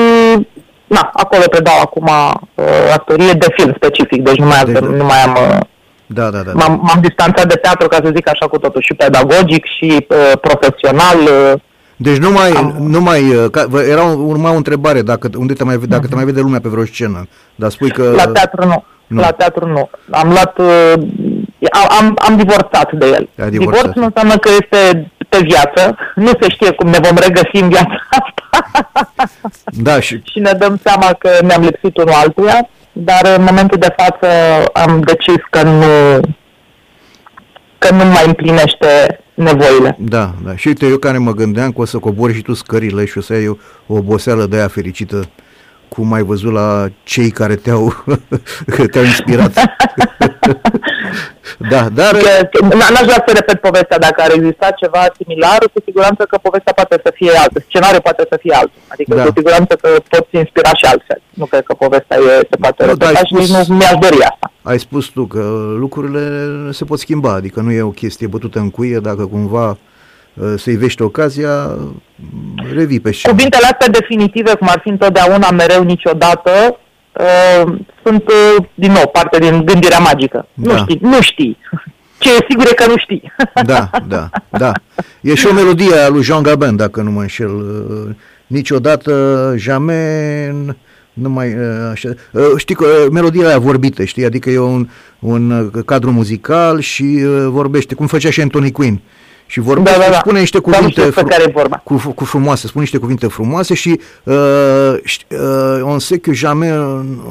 na, acolo predau acum uh, actorie de film specific, deci nu mai, Deci- am, nu mai am, uh, Da, da, da. da. m-am, m-am distanțat de teatru, ca să zic așa, cu totul, și pedagogic și uh, profesional. Uh, Deci nu mai, Am- nu mai uh, ca, vă- era urma o întrebare dacă, unde te mai, dacă te mai vede lumea pe vreo scenă, dar spui că... la teatru nu. nu. La teatru nu. Am luat, uh, am, am, am divorțat de el. Ai divorțat. Divorț nu înseamnă că este pe viață, nu se știe cum ne vom regăsi în viața [LAUGHS] asta Da, și și ne dăm seama că ne-am lipsit unul altuia. dar în momentul de față am decis că nu, că nu mai împlinește nevoile. Da, da. Și uite, eu care mă gândeam că o să cobori și tu scările și o să ai o, o oboseală de aia fericită cum ai văzut la cei care te-au, [LAUGHS] te-au inspirat. [LAUGHS] [LAUGHS] da, dar... N-aș vrea să repet povestea, dacă ar exista ceva similar, cu siguranță că povestea poate să fie altă, scenariul poate să fie altul. Adică da. cu siguranță că poți inspira și altfel. Nu cred că povestea e, se poate repeta da, și spus, nici nu mi-aș dori asta. Ai spus tu că lucrurile se pot schimba, adică nu e o chestie bătută în cuie, dacă cumva Uh, să vești ocazia, revii pe scenă. Cuvintele astea definitive, cum ar fi întotdeauna, mereu, niciodată, uh, sunt, uh, din nou, parte din gândirea magică. Da. Nu știi, nu știi. Ce e sigur e că nu știi. [LAUGHS] Da, da, da. E și o melodie a lui Jean Gabin, dacă nu mă înșel. Uh, niciodată, jamais, nu mai, uh, așa. Uh, știi că melodia aia vorbită, știi? Adică e un, un cadru muzical și vorbește, cum făcea și Anthony Quinn și vorbește, da, da, da. spune niște cuvinte fru- care vorba. Cu, cu frumoase, spune niște cuvinte frumoase și uh, uh, on sait que jamais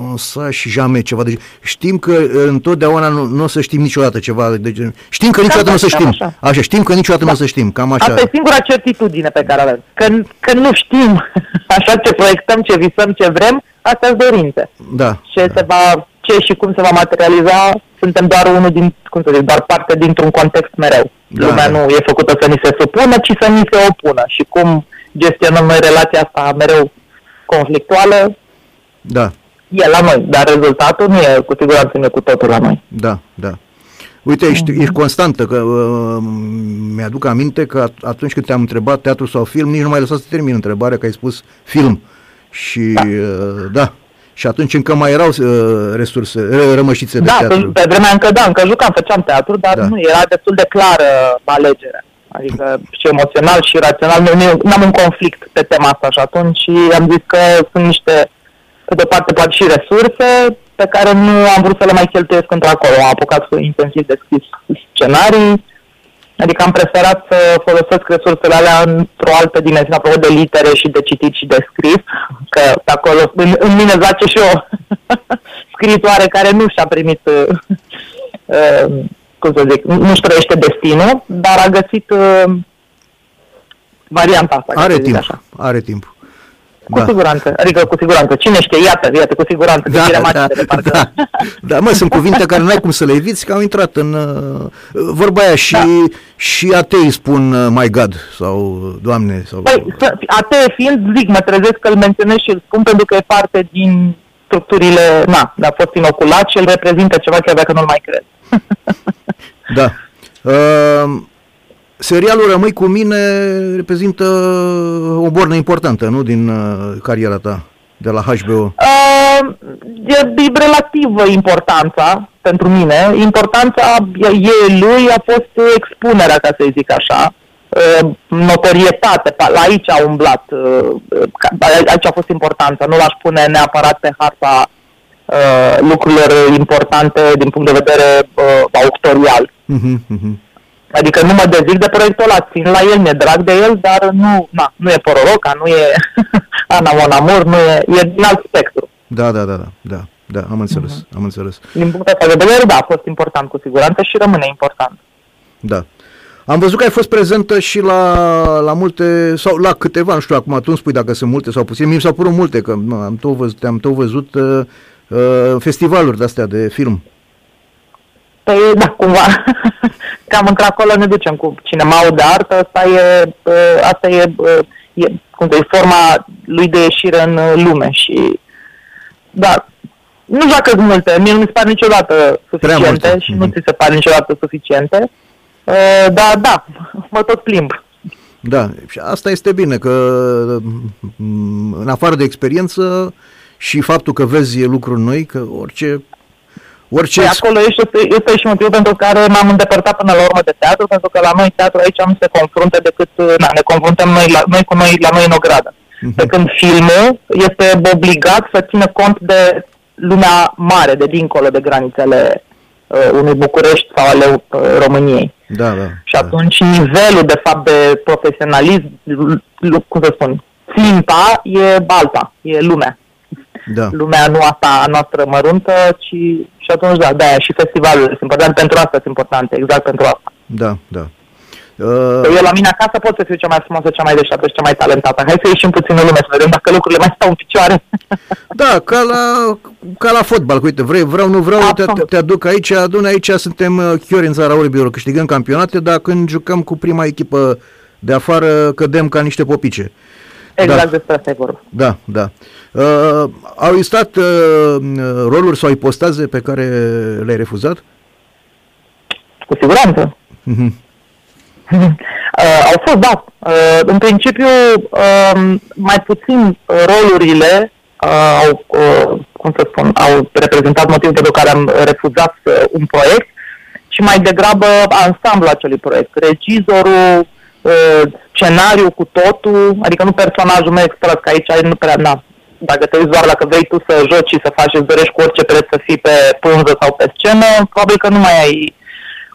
on sait și jamais ceva. Deci știm că uh, întotdeauna nu, nu o să știm niciodată ceva. Deci, știm că niciodată da, nu o să știm. Așa. așa, știm că niciodată da. nu o să știm. Cam așa. Asta e singura certitudine pe care avem. Că, că nu știm [LAUGHS] așa ce proiectăm, ce visăm, ce vrem, astea sunt dorințe. Da. Ce da. se va ce și cum se va materializa, suntem doar unul din, cum să zic, doar parte dintr-un context mereu. Da, Lumea da. nu e făcută să ni se supună, ci să ni se opună. Și cum gestionăm noi relația asta mereu conflictuală, da. e la noi, dar rezultatul nu e cu siguranță nu e cu totul la noi. Da, da. Uite, ești, ești constantă, că uh, mi-aduc aminte că atunci când te-am întrebat teatru sau film, nici nu mai lăsat să termin întrebarea, că ai spus film. Și da, uh, da și atunci încă mai erau uh, resurse, rămășițe de da, teatru. Da, pe vremea încă da, încă jucam, făceam teatru, dar da. nu, era destul de clară alegerea. Adică și emoțional și rațional, nu am un conflict pe tema asta și atunci am zis că sunt niște, pe de parte poate și resurse pe care nu am vrut să le mai cheltuiesc într-acolo. Am apucat să intensiv de scris scenarii, Adică am preferat să folosesc resursele alea într-o altă dimensiune, apropo de litere și de citit și de scris, că pe acolo în, în mine zace și o [LAUGHS] scritoare care nu și-a primit, uh, uh, cum să zic, nu-și trăiește destinul, dar a găsit uh, varianta asta. Are timp, așa. are timp. Cu da. siguranță, adică cu siguranță. Cine știe, iată, iată, cu siguranță, da, da, da, de parcă. Da, da, mă, sunt cuvinte care nu ai cum să le eviți, că au intrat în uh, vorba aia și, da. și atei spun uh, My God sau Doamne. Sau... Păi, atei fiind, zic, mă trezesc că îl menționez și îl spun pentru că e parte din structurile, na, a fost inoculat și el reprezintă ceva chiar dacă nu-l mai cred. da. [LAUGHS] Uh, serialul Rămâi cu mine reprezintă o bornă importantă, nu, din uh, cariera ta de la HBO? Uh, e, e relativă importanța pentru mine. Importanța ei lui a fost expunerea, ca să zic așa, uh, notorietate, la aici a umblat, uh, aici a fost importanța, nu l-aș pune neapărat pe harta uh, lucrurilor importante din punct de vedere uh, autorial. Uh-huh, uh-huh. Adică nu mă dezic de proiectul ăla, țin la el, mi-e drag de el, dar nu, na, nu e Pororoca, nu e [LAUGHS] Ana Monamur, nu e, e din alt spectru. Da, da, da, da, da, da am înțeles, uh-huh. am înțeles. Din punctul ăsta de vedere, da, a fost important cu siguranță și rămâne important. Da. Am văzut că ai fost prezentă și la, la multe, sau la câteva, nu știu, acum tu îmi spui dacă sunt multe sau puține, mi s-au părut multe, că am tot văzut, am tot văzut uh, uh, festivaluri de-astea de film. Păi, da, cumva, [LAUGHS] cam într-acolo ne ducem cu cinemaul de artă, asta e, asta e, e, cum e forma lui de ieșire în lume și, da, nu joacă multe, mie nu mi se pare niciodată suficiente și nu ți se pare niciodată suficiente, dar da, mă tot plimb. Da, și asta este bine, că în afară de experiență și faptul că vezi lucruri noi, că orice Orice... Păi acolo este, este și motivul pentru care m-am îndepărtat până la urmă de teatru, pentru că la noi teatru aici nu se confruntă decât, na, ne confruntăm noi, la, noi cu noi la noi în ogradă. Uh-huh. Pe când filmul este obligat să țină cont de lumea mare, de dincolo de granițele uh, unui București sau ale uh, României. Da, da. Și atunci da. nivelul, de fapt, de profesionalism, cum să spun, ținta e balta, e lumea. Da. lumea nu asta a noastră măruntă, ci și atunci da, de și festivalul sunt importante, pentru asta sunt importante, exact pentru asta. Da, da. Uh... Eu la mine acasă pot să fiu cea mai frumoasă, cea mai deșteaptă și cea mai talentată. Hai să ieșim puțin în lume, să vedem dacă lucrurile mai stau în picioare. [LAUGHS] Da, ca la, ca la fotbal. Uite, vrei, vreau, nu vreau, te, te, aduc aici, adun aici, suntem uh, chiori în țara orbilor, câștigăm campionate, dar când jucăm cu prima echipă de afară, cădem ca niște popice. Exact da. despre asta e vorba. Da, da. Uh, au existat uh, roluri sau ipostaze pe care le-ai refuzat? Cu siguranță. Uh-huh. [LAUGHS] Uh, au fost, da. Uh, în principiu, uh, mai puțin rolurile uh, au, uh, cum să spun, au reprezentat motivul pentru care am refuzat uh, un proiect, și mai degrabă ansamblul acelui proiect. Regizorul, uh, scenariul cu totul, adică nu personajul meu extras, că aici nu prea, na, dacă te uiți doar la că vrei tu să joci și să faci și îți dorești cu orice preț să fii pe pânză sau pe scenă, probabil că nu mai ai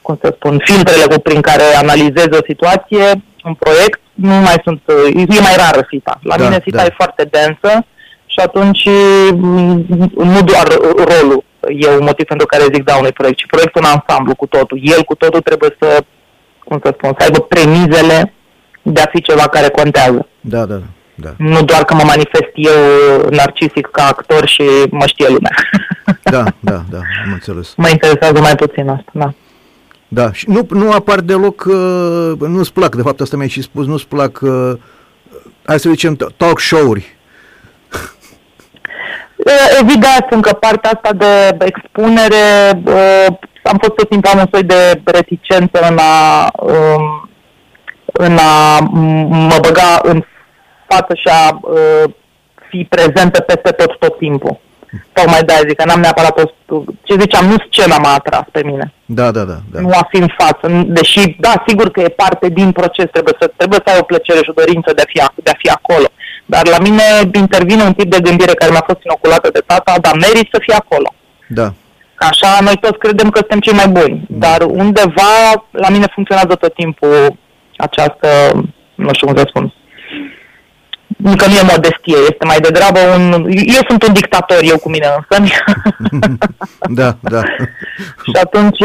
cum să spun, filtrele cu prin care analizezi o situație, un proiect, nu mai sunt, e mai rară fita. La da, mine fita da. e foarte densă și atunci mm, nu doar rolul e un motiv pentru care zic da unui proiect, ci proiectul în ansamblu cu totul. El cu totul trebuie să, cum să spun, să aibă premizele de a fi ceva care contează. Da, da, da. Nu doar că mă manifest eu narcisic ca actor și mă știe lumea. [LAUGHS] Da, da, da, am înțeles. Mă interesează mai puțin asta, da. Da, și nu, nu apar deloc, uh, nu-ți plac, de fapt asta mi-ai și spus, nu-ți plac, uh, hai să zicem, talk show-uri. [LAUGHS] Evident, încă partea asta de expunere, uh, am fost tot timpul am un soi de reticență în a, um, în a mă băga în față și a uh, fi prezentă peste tot, tot timpul. Tocmai de-aia zic că n-am neapărat o... Ce ziceam, nu scena m-a atras pe mine. Da, da, da. da. Nu a fi în față. Deși, da, sigur că e parte din proces, trebuie să, trebuie să ai o plăcere și o dorință de a fi, de a fi acolo. Dar la mine intervine un tip de gândire care mi-a fost inoculată de tata, dar merit să fie acolo. Da. Așa noi toți credem că suntem cei mai buni, da. dar undeva la mine funcționează tot timpul această, nu știu cum să spun, încă nu e modestie, este mai degrabă un... Eu sunt un dictator, eu cu mine însă. [LAUGHS] da, da. [LAUGHS] și atunci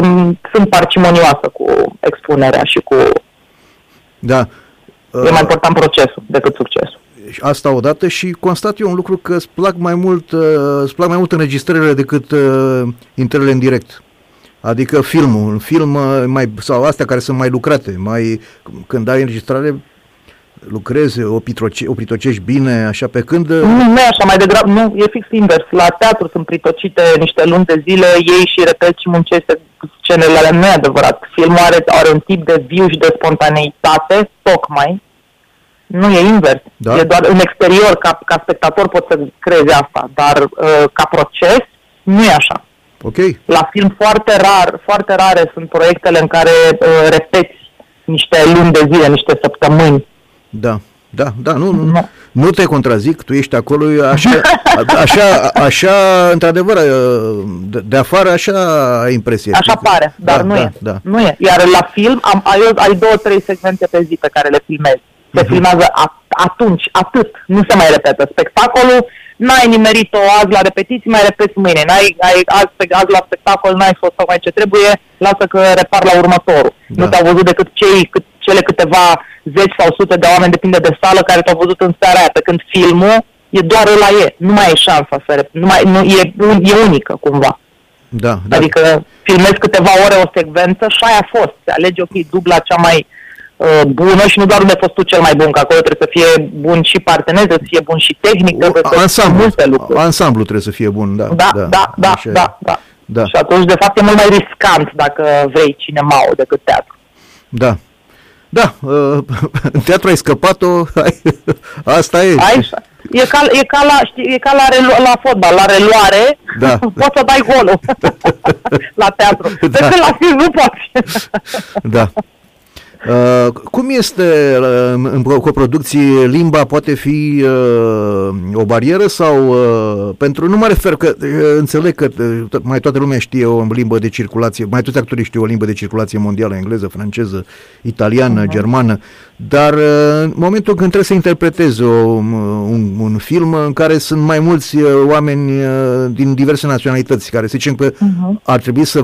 um, sunt parcimonioasă cu expunerea și cu... Da. E mai important procesul decât succesul. Asta odată și constat eu un lucru că îți plac mai mult, uh, îți plac mai mult înregistrările decât uh, intrările în direct. Adică filmul, un film uh, mai, sau astea care sunt mai lucrate, mai, când ai înregistrare, lucrezi, o, pitroce, o pritocești bine, așa pe când... Nu, nu e așa, mai degrabă, nu, e fix invers. La teatru sunt pritocite niște luni de zile, ei și repet și muncește scenele alea, nu e adevărat. Filmul are, are un tip de viu și de spontaneitate, tocmai, nu e invers. Da? E doar în exterior, ca, ca spectator poți să crezi asta, dar uh, ca proces nu e așa. Ok. La film foarte rar, foarte rare sunt proiectele în care uh, repeți niște luni de zile, niște săptămâni da, da, da, nu, nu, nu te contrazic, tu ești acolo, așa, [LAUGHS] așa, așa într-adevăr, de, de afară așa ai impresie. Așa pare, dar da, nu, da, e. Da. nu e. Iar la film am, ai, ai două, trei segmente pe zi pe care le filmezi. Se uh-huh. filmează atunci, atât, nu se mai repetă. Spectacolul n-ai nimerit-o azi la repetiții, mai repeți mâine. N-ai, ai, azi, azi la spectacol n-ai fost sau mai ce trebuie, lasă că repar la următorul. Da. Nu te-au văzut decât cei, cât, cele câteva zeci sau sute de oameni, depinde de sală, care te-au văzut în seara aia, pe când filmul e doar ăla e. Nu mai e șansa să rep- nu mai, nu, e, e unică cumva. Da, da. Adică filmezi câteva ore o secvență și aia a fost. Se alege, ok, dubla cea mai uh, bună și nu doar unde ai fost tu cel mai bun, că acolo trebuie să fie bun și partener, trebuie să fie bun și tehnic, trebuie să ansamblu, multe lucruri. Ansamblu trebuie să fie bun, da. Da, da, da, da, da, da. da. Și atunci, de fapt, e mult mai riscant dacă vrei cinema decât teatru. Da, da, uh, în teatru ai scăpat-o, asta e. Ai, e, ca, e, ca la, știi, e ca la, relu- la fotbal, la reluare, da. [LAUGHS] poți să dai golul [LAUGHS] la teatru. Da. Decât la film nu poți. da. Uh, cum este uh, în coproducții limba poate fi uh, o barieră sau uh, pentru, nu mă refer că uh, înțeleg că uh, mai toată lumea știe o limbă de circulație, mai toți actorii știu o limbă de circulație mondială, engleză, franceză, italiană, uh-huh. germană, dar uh, în momentul când trebuie să interpretezi o, un, un film în care sunt mai mulți uh, oameni uh, din diverse naționalități, care să zicem că uh-huh. ar trebui să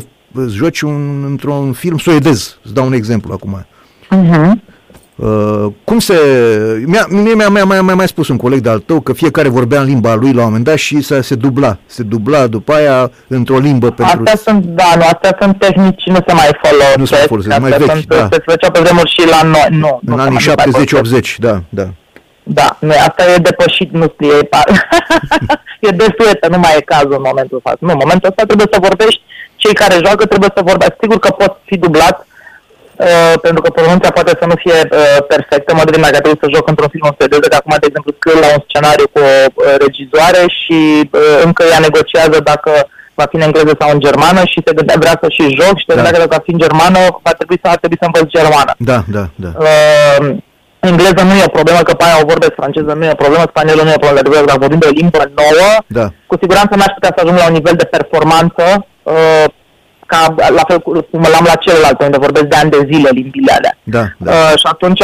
joci un, într-un film suedez, îți dau un exemplu acum. Uh-huh. Uh, cum se... Mi-a, mie mi-a, mi-a, mi-a, mi-a mai spus un coleg de-al tău că fiecare vorbea în limba lui la un moment dat și se, se dubla. Se dubla după aia într-o limbă pentru... Astea sunt, da, nu, astea sunt tehnici, nu se mai folosesc. Nu se mai folosesc, mai vechi, sunt, da. Se făcea pe vremuri și la noi, nu. În nu anii 70-80, da, da. Da, nu, asta e depășit, nu știu, e, [LAUGHS] e desuetă, nu mai e cazul în momentul ăsta. Nu, în momentul ăsta trebuie să vorbești, cei care joacă trebuie să vorbească. Sigur că pot fi dublat, Uh, pentru că pronunția poate să nu fie uh, perfectă. Mă gândim dacă trebuie să joc într-un film în suedeză, că acum, de exemplu, scriu la un scenariu cu o uh, regizoare și uh, încă ea negociază dacă va fi în engleză sau în germană și se gândea, vrea să și joc și se gândea da. că dacă va fi în germană, va trebui să, ar trebui să învăț germană. Da, da, da. Uh, engleză nu e o problemă, că pe aia o vorbesc, franceză nu e o problemă, spaniolă nu e o problemă, adică dacă vorbim de o limbă nouă, da. cu siguranță n-aș putea să ajung la un nivel de performanță uh, ca la fel cum l-am la celălalt, unde vorbesc de ani de zile limbile alea. Da, da. Uh, și atunci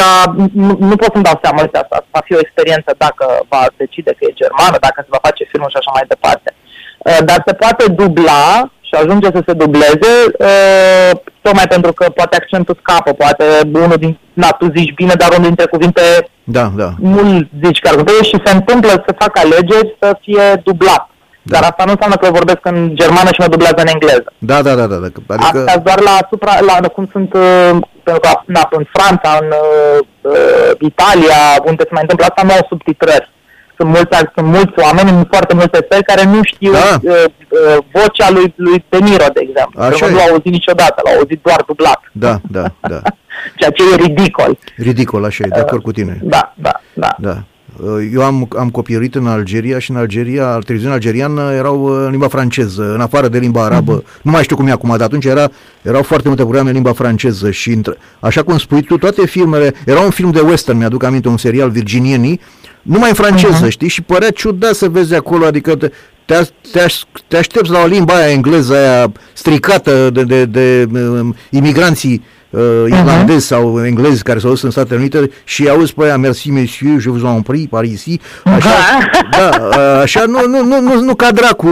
nu, nu pot să-mi dau seama de asta. Va fi o experiență dacă va decide că e germană, dacă se va face filmul și așa mai departe. Uh, dar se poate dubla și ajunge să se dubleze, uh, tocmai pentru că poate accentul scapă, poate unul din, na, tu zici bine, dar unul dintre cuvinte da, da. nu zici că ar și se întâmplă să fac alegeri să fie dublat. Da. Dar asta nu înseamnă că vorbesc în germană și mă dublează în engleză. Da, da, da. da, da. Adică... Asta doar la, supra, la cum sunt uh, pentru că, na, în Franța, în uh, uh, Italia, unde se mai întâmplă asta, nu au subtitrări. Sunt mulți, sunt mulți oameni în foarte multe țări care nu știu da. uh, uh, vocea lui, lui De Niro, de exemplu. Așa nu l-au auzit niciodată, l-au auzit doar dublat. Da, da, da. [LAUGHS] Ceea ce e ridicol. Ridicol, așa e, de acord cu tine. Da, da, da. da. Uh, eu am, am copilărit în Algeria și în Algeria, televiziunea algeriană erau uh, în limba franceză, în afară de limba arabă. Mm-hmm. Nu mai știu cum e acum, dar atunci era, erau foarte multe programe în limba franceză și, între, așa cum spui tu, toate filmele, era un film de western, mi-aduc aminte, un serial virginienii, numai în franceză, uh-huh. știi? Și părea ciudat să vezi acolo, adică te, te, te, te aștepți la o limba aia engleză, aia stricată de, de, de, de um, imigranții uh, irlandezi uh-huh. sau englezi care s-au dus în Statele Unite și auzi pe aia, merci monsieur, je vous en prie, par ici. Așa, da, uh, așa nu, nu, nu, nu, nu cadra cu,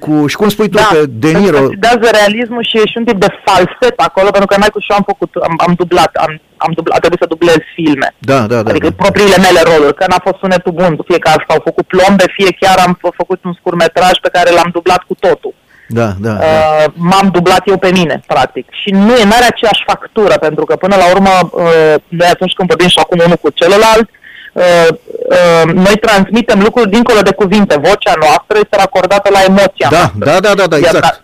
cu, și cum spui tu, da, pe De Niro. Da, realismul și e și un tip de falset acolo, pentru că mai cu și eu am făcut, am, am dublat, am, am dublat, a trebuit să dublez filme. Da, da, da. Adică da. propriile mele roluri, că n-a fost sunetul bun, fie că s-au făcut plombe, fie chiar am făcut un scurmetraj pe care l-am dublat cu totul. Da, da, da. Uh, m-am dublat eu pe mine, practic. Și nu e, n-are aceeași factură, pentru că până la urmă, uh, noi atunci când vorbim și acum unul cu celălalt, uh, uh, noi transmitem lucruri dincolo de cuvinte. Vocea noastră este racordată la emoția da, noastră. Da, da, da, da, exact. Iar,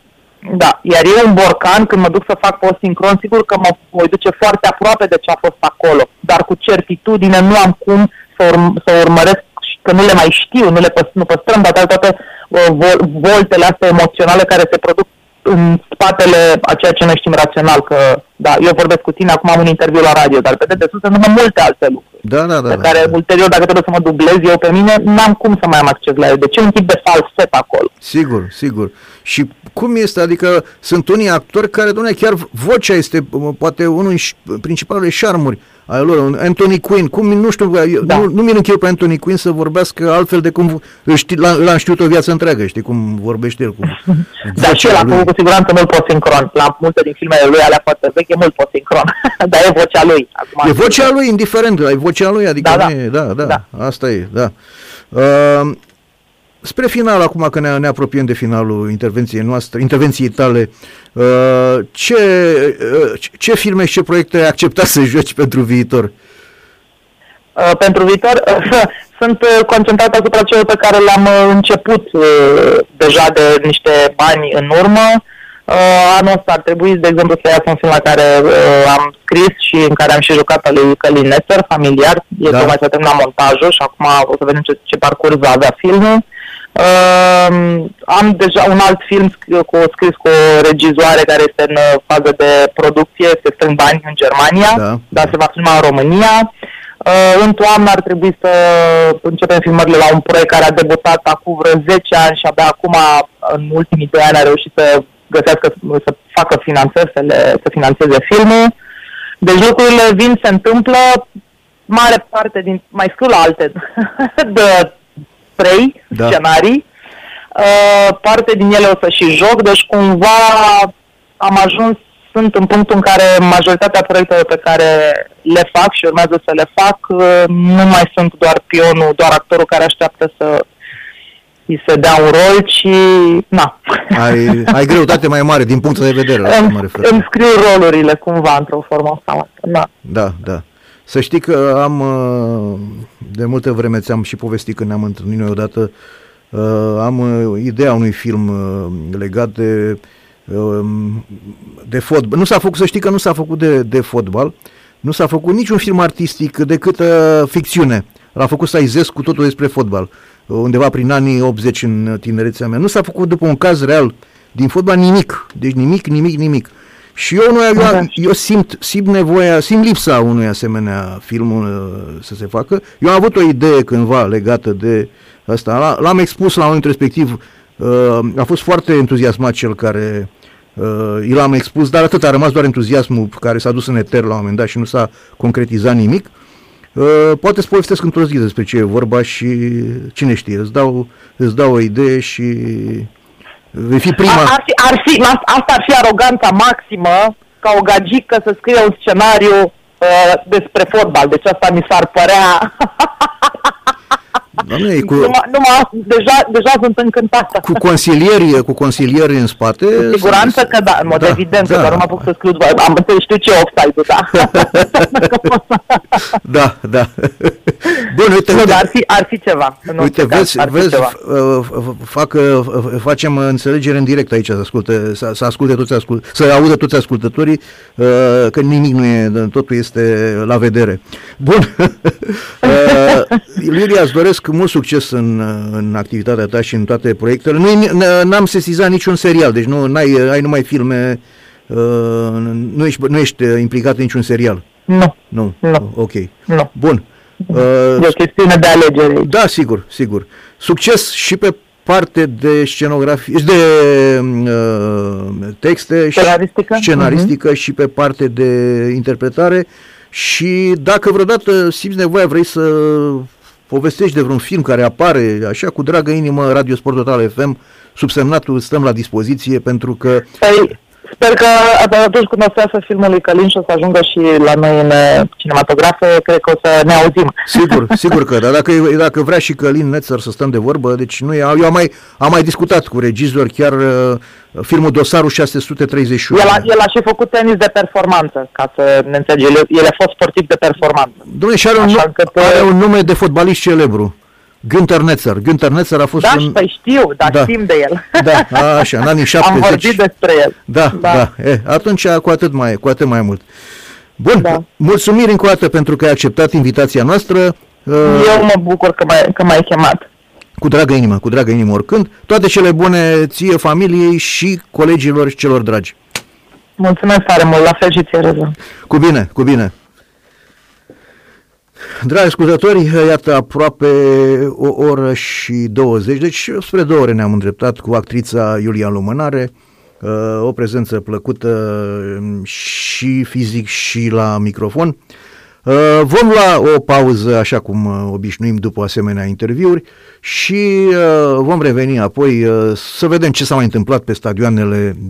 da, iar eu în borcan, când mă duc să fac post sincron, sigur că mă voi duce foarte aproape de ce a fost acolo, dar cu certitudine nu am cum să, urm- să urmăresc că nu le mai știu, nu le păs- nu păstrăm toate, toate uh, voltele astea emoționale care se produc în spatele a ceea ce noi știm rațional, că da, eu vorbesc cu tine, acum am un interviu la radio, dar pe de sus sunt multe alte lucruri. Da, da, da. Pe da, care da. ulterior, dacă trebuie să mă dublez eu pe mine, n-am cum să mai am acces la el. Deci e un tip de falset acolo. Sigur, sigur. Și cum este? Adică sunt unii actori care, doamne, chiar vocea este poate unul din principalele șarmuri ai lor, Anthony Quinn, cum, nu știu, da. nu, nu mi închei pe Anthony Quinn să vorbească altfel de cum știi, l-am știut o viață întreagă, știi cum vorbește el. Cu [LAUGHS] da, și la cu siguranță mult pot sincron. La multe din filmele lui alea foarte vechi e mult pot sincron. [LAUGHS] Dar e vocea lui. Acum, e vocea lui, indiferent, e vocea lui, adică da, da. E, da, da, da, asta e, da. Uh, Spre final, acum că ne, ne apropiem de finalul intervenției noastre, intervenției tale, uh, ce, uh, ce filme și ce proiecte ai acceptat să joci pentru viitor? Uh, pentru viitor [LAUGHS] sunt concentrat asupra celor pe care le-am început deja de niște bani în urmă. Anul ăsta ar trebui, de exemplu, să iasă un film la care am scris și în care am și jucat al lui Călin Nestor, familiar. E da. tocmai să terminat montajul și acum o să vedem ce, ce parcurs va avea filmul. Uh, am deja un alt film sc- cu, scris cu o regizoare care este în uh, fază de producție, se strâng bani în Germania, Da. dar se va filma în România. Uh, în toamnă ar trebui să începem filmările la un proiect care a debutat acum vreo 10 ani și abia acum, în ultimii 2 ani, a reușit să găsească, să facă finanțări, să, le, să finanțeze filmul. Deci lucrurile vin, se întâmplă, mare parte din, mai scriu la alte [LAUGHS] de trei Da. da. scenarii, uh, parte din ele o să și joc, deci cumva am ajuns, sunt în punctul în care majoritatea proiectelor pe care le fac și urmează să le fac, uh, nu mai sunt doar pionul, doar actorul care așteaptă să îi se dea un rol, ci, na, Ai, ai greutate mai mare din punctul de vedere la asta mă îmi, refer. îmi scriu rolurile cumva într-o formă sau alta. Da. Da, da. Să știi că am, uh, de multă vreme ți-am și povestit când ne-am întâlnit noi odată, uh, am uh, ideea unui film uh, legat de, um, de fotbal. Nu s-a făcut, să știi că nu s-a făcut de, de fotbal, nu s-a făcut niciun film artistic decât uh, ficțiune. L-a făcut Saizescu totul despre fotbal, uh, undeva prin anii 80 în tinerețea mea. Nu s-a făcut după un caz real din fotbal nimic, deci nimic, nimic, nimic. Și eu, nu, eu, Da. eu simt, simt nevoia, simt lipsa unui asemenea film uh, să se facă. Eu am avut o idee cândva legată de asta. L- L-am expus la un moment respectiv. Uh, a fost foarte entuziasmat cel care uh, i l-am expus, dar atât a rămas doar entuziasmul care s-a dus în eter la un moment dat și nu s-a concretizat nimic. Uh, poate să povestesc într-o zi despre ce e vorba și cine știe, îți dau, îți dau o idee și vei fi prima. Ar, ar fi, ar fi, asta ar fi aroganța maximă ca o gagică să scrie un scenariu uh, despre fotbal. Deci asta mi s-ar părea... [LAUGHS] Doamne, e cu, numai, numai, deja, deja sunt încântată. cu consilieri, cu consilieri în spate. Cu siguranță că da, în mod Da, evident, da. că doar nu mă apuc să scriu, după- am înțeles, știu ce e offside-ul, [LAUGHS] [LAUGHS] da. Da, da. Bun, uite, nu, uite, dar ar fi, ar fi ceva. în uite orice caz, vezi, ar fi vezi ceva. f- f- fac, uh, facem înțelegere în direct aici, să asculte, să, să asculte toți ascult, să audă toți ascultătorii uh, că nimic nu e, totul este la vedere. Bun. [LAUGHS] Uh, Lilia, îți doresc mult succes în, în activitatea ta și în toate proiectele. Nu, e- n- n-am sesizat niciun serial, deci nu ai ai numai filme, uh, nu ești, nu ești implicat în niciun serial. Nu, Nu. Nu. Ok. nu. Bun. Uh, E o chestiune de alegere. aici. da, sigur, sigur. Succes și pe parte de scenografie, de uh, texte, și- Scenaristică? scenaristică și pe parte de interpretare și dacă vreodată simți nevoia, vrei să povestești de vreun film care apare, așa, cu dragă inimă, Radio Sport Total FM, subsemnatul stăm la dispoziție pentru că Păi, sper că atunci când o să iasă filmul lui Călin și o să ajungă și la noi în uh, cinematografe, cred că o să ne auzim. Sigur, sigur că, dar dacă, dacă vrea și Călin Netzer să stăm de vorbă, deci nu e, eu am mai, am mai discutat cu regizor chiar uh, filmul Dosarul 631. El a, el a și făcut tenis de performanță, ca să ne înțelegi. El, el a fost sportiv de performanță. Dom'le, și are un, Așa nu- încât, are uh, un nume de fotbalist celebru. Günther Netzer. Günther Netzer a fost Da, un... păi știu, dar Da. știm de el. Da, a, așa, în anii 70. [LAUGHS] Am vorbit despre el. Da, da. Da. da. E, atunci cu atât mai, cu atât mai mult. Bun, Da. mulțumiri încă o dată pentru că ai acceptat invitația noastră. Uh, Eu mă bucur că m-ai, că m-ai chemat. Cu dragă inimă, cu dragă inimă oricând. Toate cele bune ție, familiei și colegilor și celor dragi. Mulțumesc tare mult, la fel și ție, Reza. Cu bine, cu bine. Dragi ascultători, iată aproape o oră și 20, deci spre două ore ne-am îndreptat cu actrița Iulia Lumânare, uh, o prezență plăcută um, și fizic și la microfon. Uh, Vom lua o pauză, așa cum uh, obișnuim după asemenea interviuri și uh, vom reveni apoi uh, să vedem ce s-a mai întâmplat pe stadioanele din